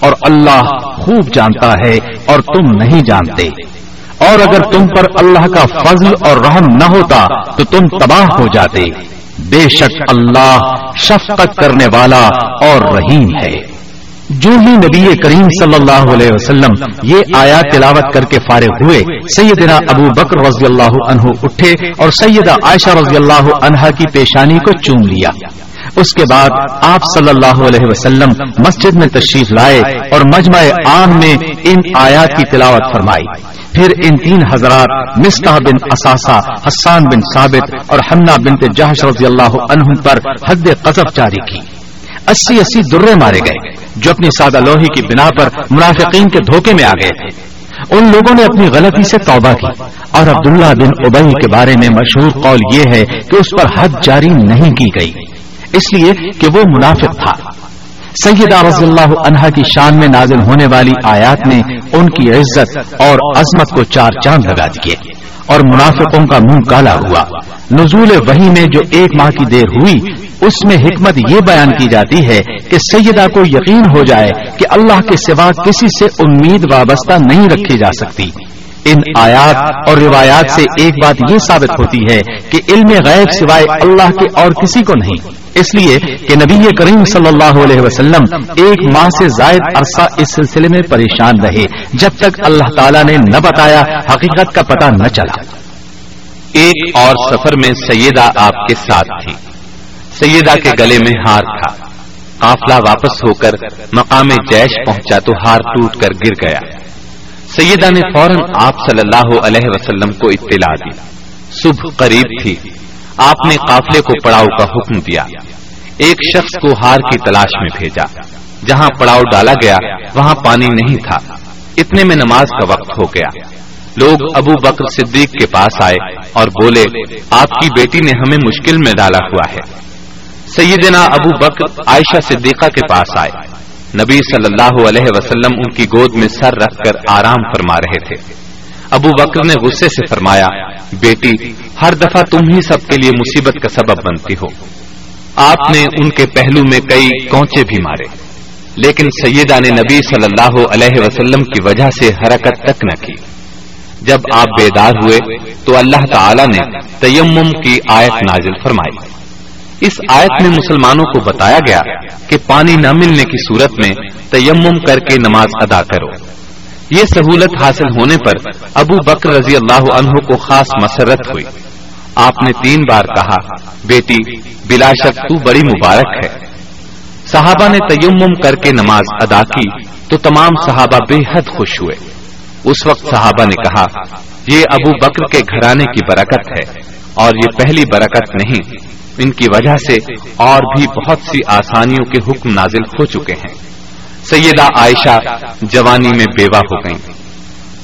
اور اللہ خوب جانتا ہے اور تم نہیں جانتے۔ اور اگر تم پر اللہ کا فضل اور رحم نہ ہوتا، تو تم تباہ ہو جاتے۔ بے شک اللہ شفقت کرنے والا اور رحیم ہے۔ جو ہی نبی کریم صلی اللہ علیہ وسلم یہ آیا تلاوت کر کے فارغ ہوئے، سیدنا ابو بکر رضی اللہ عنہ اٹھے اور سیدہ عائشہ رضی اللہ عنہا کی پیشانی کو چوم لیا۔ اس کے بعد آپ صلی اللہ علیہ وسلم مسجد میں تشریف لائے اور مجمع عام میں ان آیات کی تلاوت فرمائی۔ پھر ان تین حضرات مستح بن اثاثہ حسان بن ثابت اور حمنا بن جہش رضی اللہ عنہ پر حد قذف جاری کی۔ اسی اسی درے مارے گئے۔ جو اپنی سادہ لوہی کی بنا پر منافقین کے دھوکے میں آ گئے تھے۔ ان لوگوں نے اپنی غلطی سے توبہ کی۔ اور عبداللہ بن ابئی کے بارے میں مشہور قول یہ ہے کہ اس پر حد جاری نہیں کی گئی۔ اس لیے کہ وہ منافق تھا۔ سیدہ رضی اللہ عنہا کی شان میں نازل ہونے والی آیات نے ان کی عزت اور عظمت کو چار چاند لگا دیے اور منافقوں کا منہ کالا ہوا۔ نزول وحی میں جو ایک ماہ کی دیر ہوئی، اس میں حکمت یہ بیان کی جاتی ہے کہ سیدہ کو یقین ہو جائے کہ اللہ کے سوا کسی سے امید وابستہ نہیں رکھی جا سکتی۔ ان آیات اور روایات سے ایک بات یہ ثابت ہوتی ہے کہ علم غیب سوائے اللہ کے اور کسی کو نہیں۔ اس لیے کہ نبی کریم صلی اللہ علیہ وسلم ایک ماہ سے زائد عرصہ اس سلسلے میں پریشان رہے۔ جب تک اللہ تعالیٰ نے نہ بتایا، حقیقت کا پتہ نہ چلا۔ ایک اور سفر میں سیدہ آپ کے ساتھ تھی۔ سیدہ کے گلے میں ہار تھا۔ قافلہ واپس ہو کر مقام جیش پہنچا تو ہار ٹوٹ کر گر گیا۔ سیدہ نے فوراً آپ صلی اللہ علیہ وسلم کو اطلاع دی۔ صبح قریب تھی۔ آپ نے قافلے کو پڑاؤ کا حکم دیا۔ ایک شخص کو ہار کی تلاش میں بھیجا۔ جہاں پڑاؤ ڈالا گیا، وہاں پانی نہیں تھا۔ اتنے میں نماز کا وقت ہو گیا۔ لوگ ابو بکر صدیق کے پاس آئے اور بولے، آپ کی بیٹی نے ہمیں مشکل میں ڈالا ہوا ہے۔ سیدنا ابو بکر عائشہ صدیقہ کے پاس آئے۔ نبی صلی اللہ علیہ وسلم ان کی گود میں سر رکھ کر آرام فرما رہے تھے۔ ابو بکر نے غصے سے فرمایا، بیٹی، ہر دفعہ تم ہی سب کے لیے مصیبت کا سبب بنتی ہو۔ آپ نے ان کے پہلو میں کئی کونچے بھی مارے۔ لیکن سیدہ نے نبی صلی اللہ علیہ وسلم کی وجہ سے حرکت تک نہ کی۔ جب آپ بیدار ہوئے تو اللہ تعالی نے تیمم کی آیت نازل فرمائی۔ اس آیت میں مسلمانوں کو بتایا گیا کہ پانی نہ ملنے کی صورت میں تیمم کر کے نماز ادا کرو۔ یہ سہولت حاصل ہونے پر ابو بکر رضی اللہ عنہ کو خاص مسرت ہوئی۔ آپ نے تین بار کہا، بیٹی، بلا شک تو بڑی مبارک ہے۔ صحابہ نے تیمم کر کے نماز ادا کی تو تمام صحابہ بے حد خوش ہوئے۔ اس وقت صحابہ نے کہا، یہ ابو بکر کے گھرانے کی برکت ہے اور یہ پہلی برکت نہیں۔ ان کی وجہ سے اور بھی بہت سی آسانیوں کے حکم نازل ہو چکے ہیں۔ سیدہ عائشہ جوانی میں بیوہ ہو گئیں۔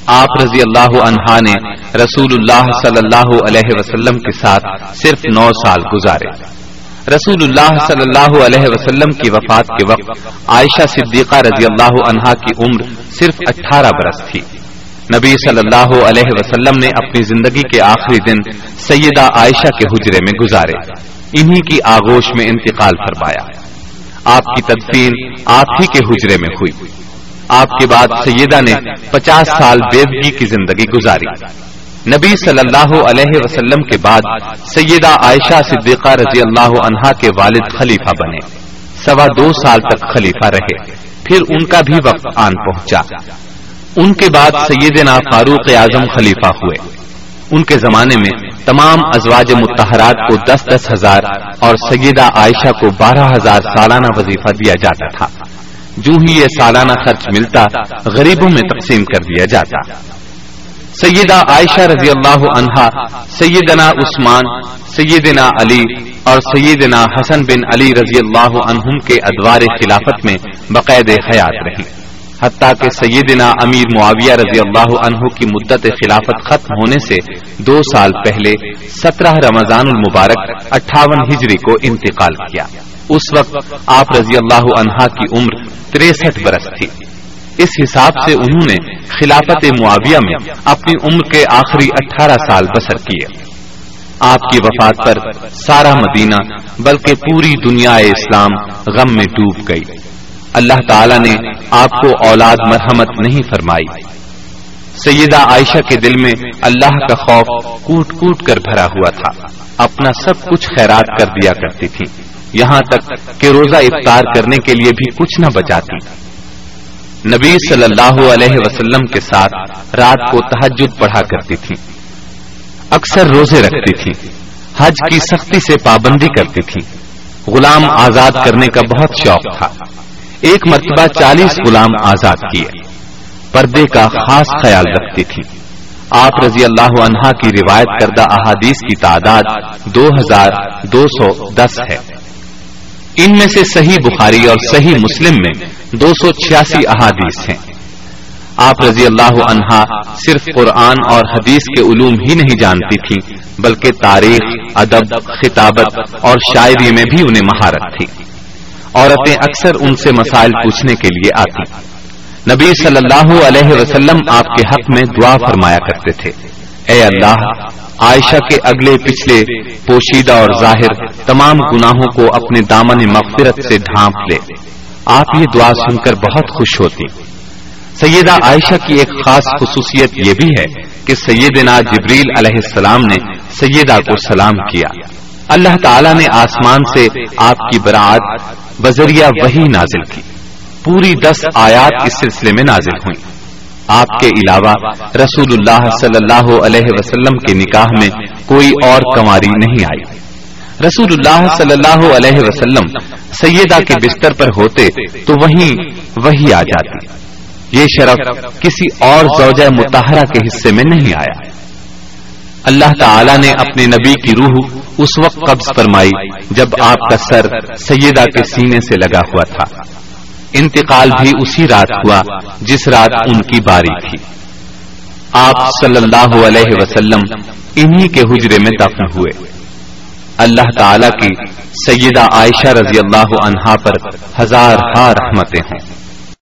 آپ رضی اللہ عنہا نے رسول اللہ صلی اللہ علیہ وسلم کے ساتھ صرف نو سال گزارے۔ رسول اللہ صلی اللہ علیہ وسلم کی وفات کے وقت عائشہ صدیقہ رضی اللہ عنہا کی عمر صرف اٹھارہ برس تھی۔ نبی صلی اللہ علیہ وسلم نے اپنی زندگی کے آخری دن سیدہ عائشہ کے حجرے میں گزارے۔ انہی کی آغوش میں انتقال فرمایا۔ آپ کی تدفین آپ ہی کے حجرے میں ہوئی۔ آپ کے بعد سیدہ نے پچاس سال بیدگی کی زندگی گزاری۔ نبی صلی اللہ علیہ وسلم کے بعد سیدہ عائشہ صدیقہ رضی اللہ عنہا کے والد خلیفہ بنے۔ سوا دو سال تک خلیفہ رہے۔ پھر ان کا بھی وقت آن پہنچا۔ ان کے بعد سیدنا فاروق اعظم خلیفہ ہوئے۔ ان کے زمانے میں تمام ازواج متحرات کو دس دس ہزار اور سیدہ عائشہ کو بارہ ہزار سالانہ وظیفہ دیا جاتا تھا۔ جو ہی یہ سالانہ خرچ ملتا، غریبوں میں تقسیم کر دیا جاتا۔ سیدہ عائشہ رضی اللہ عنہا، سیدنا عثمان، سیدنا علی اور سیدنا حسن بن علی رضی اللہ عنہم کے ادوار خلافت میں باقاعد حیات رہی۔ حتیٰ کہ سیدنا امیر معاویہ رضی اللہ عنہ کی مدت خلافت ختم ہونے سے دو سال پہلے سترہ رمضان المبارک اٹھاون ہجری کو انتقال کیا۔ اس وقت آپ رضی اللہ عنہا کی عمر تریسٹھ برس تھی۔ اس حساب سے انہوں نے خلافت معاویہ میں اپنی عمر کے آخری اٹھارہ سال بسر کیے۔ آپ کی وفات پر سارا مدینہ بلکہ پوری دنیا اسلام غم میں ڈوب گئی۔ اللہ تعالی نے آپ کو اولاد مرحمت نہیں فرمائی۔ سیدہ عائشہ کے دل میں اللہ کا خوف کوٹ کوٹ کر بھرا ہوا تھا۔ اپنا سب کچھ خیرات کر دیا کرتی تھی یہاں تک کہ روزہ افطار کرنے کے لیے بھی کچھ نہ بچاتی۔ نبی صلی اللہ علیہ وسلم کے ساتھ رات کو تحجد پڑھا کرتی تھی اکثر روزے رکھتی تھی حج کی سختی سے پابندی کرتی تھی غلام آزاد کرنے کا بہت شوق تھا۔ ایک مرتبہ چالیس غلام آزاد کیے۔ پردے کا خاص خیال رکھتی تھی۔ آپ رضی اللہ عنہا کی روایت کردہ احادیث کی تعداد دو ہزار دو سو دس ہے۔ ان میں سے صحیح بخاری اور صحیح مسلم میں دو سو چھیاسی احادیث ہیں۔ آپ رضی اللہ عنہا صرف قرآن اور حدیث کے علوم ہی نہیں جانتی تھی، بلکہ تاریخ، ادب، خطابت اور شاعری میں بھی انہیں مہارت تھی۔ عورتیں اکثر ان سے مسائل پوچھنے کے لیے آتی۔ نبی صلی اللہ علیہ وسلم آپ کے حق میں دعا فرمایا کرتے تھے۔ اے اللہ، عائشہ کے اگلے پچھلے پوشیدہ اور ظاہر تمام گناہوں کو اپنے دامن مغفرت سے ڈھانپ لے۔ آپ یہ دعا سن کر بہت خوش ہوتی۔ سیدہ عائشہ کی ایک خاص خصوصیت یہ بھی ہے کہ سیدنا جبریل علیہ السلام نے سیدہ کو سلام کیا۔ اللہ تعالیٰ نے آسمان سے آپ کی برات بذریعہ وہی نازل کی۔ پوری دس آیات اس سلسلے میں نازل ہوئی آپ کے علاوہ رسول اللہ صلی اللہ علیہ وسلم کے نکاح میں کوئی اور کماری نہیں آئی۔ رسول اللہ صلی اللہ علیہ وسلم سیدہ کے بستر پر ہوتے تو وہیں وہی آ جاتی۔ یہ شرف کسی اور زوجہ متحرہ کے حصے میں نہیں آیا۔ اللہ تعالی نے اپنے نبی کی روح اس وقت قبض فرمائی جب آپ کا سر سیدہ کے سینے سے لگا ہوا تھا۔ انتقال بھی اسی رات ہوا جس رات ان کی باری تھی۔ آپ صلی اللہ علیہ وسلم انہی کے حجرے میں دفن ہوئے۔ اللہ تعالی کی سیدہ عائشہ رضی اللہ عنہا پر ہزار ہار رحمتیں ہوں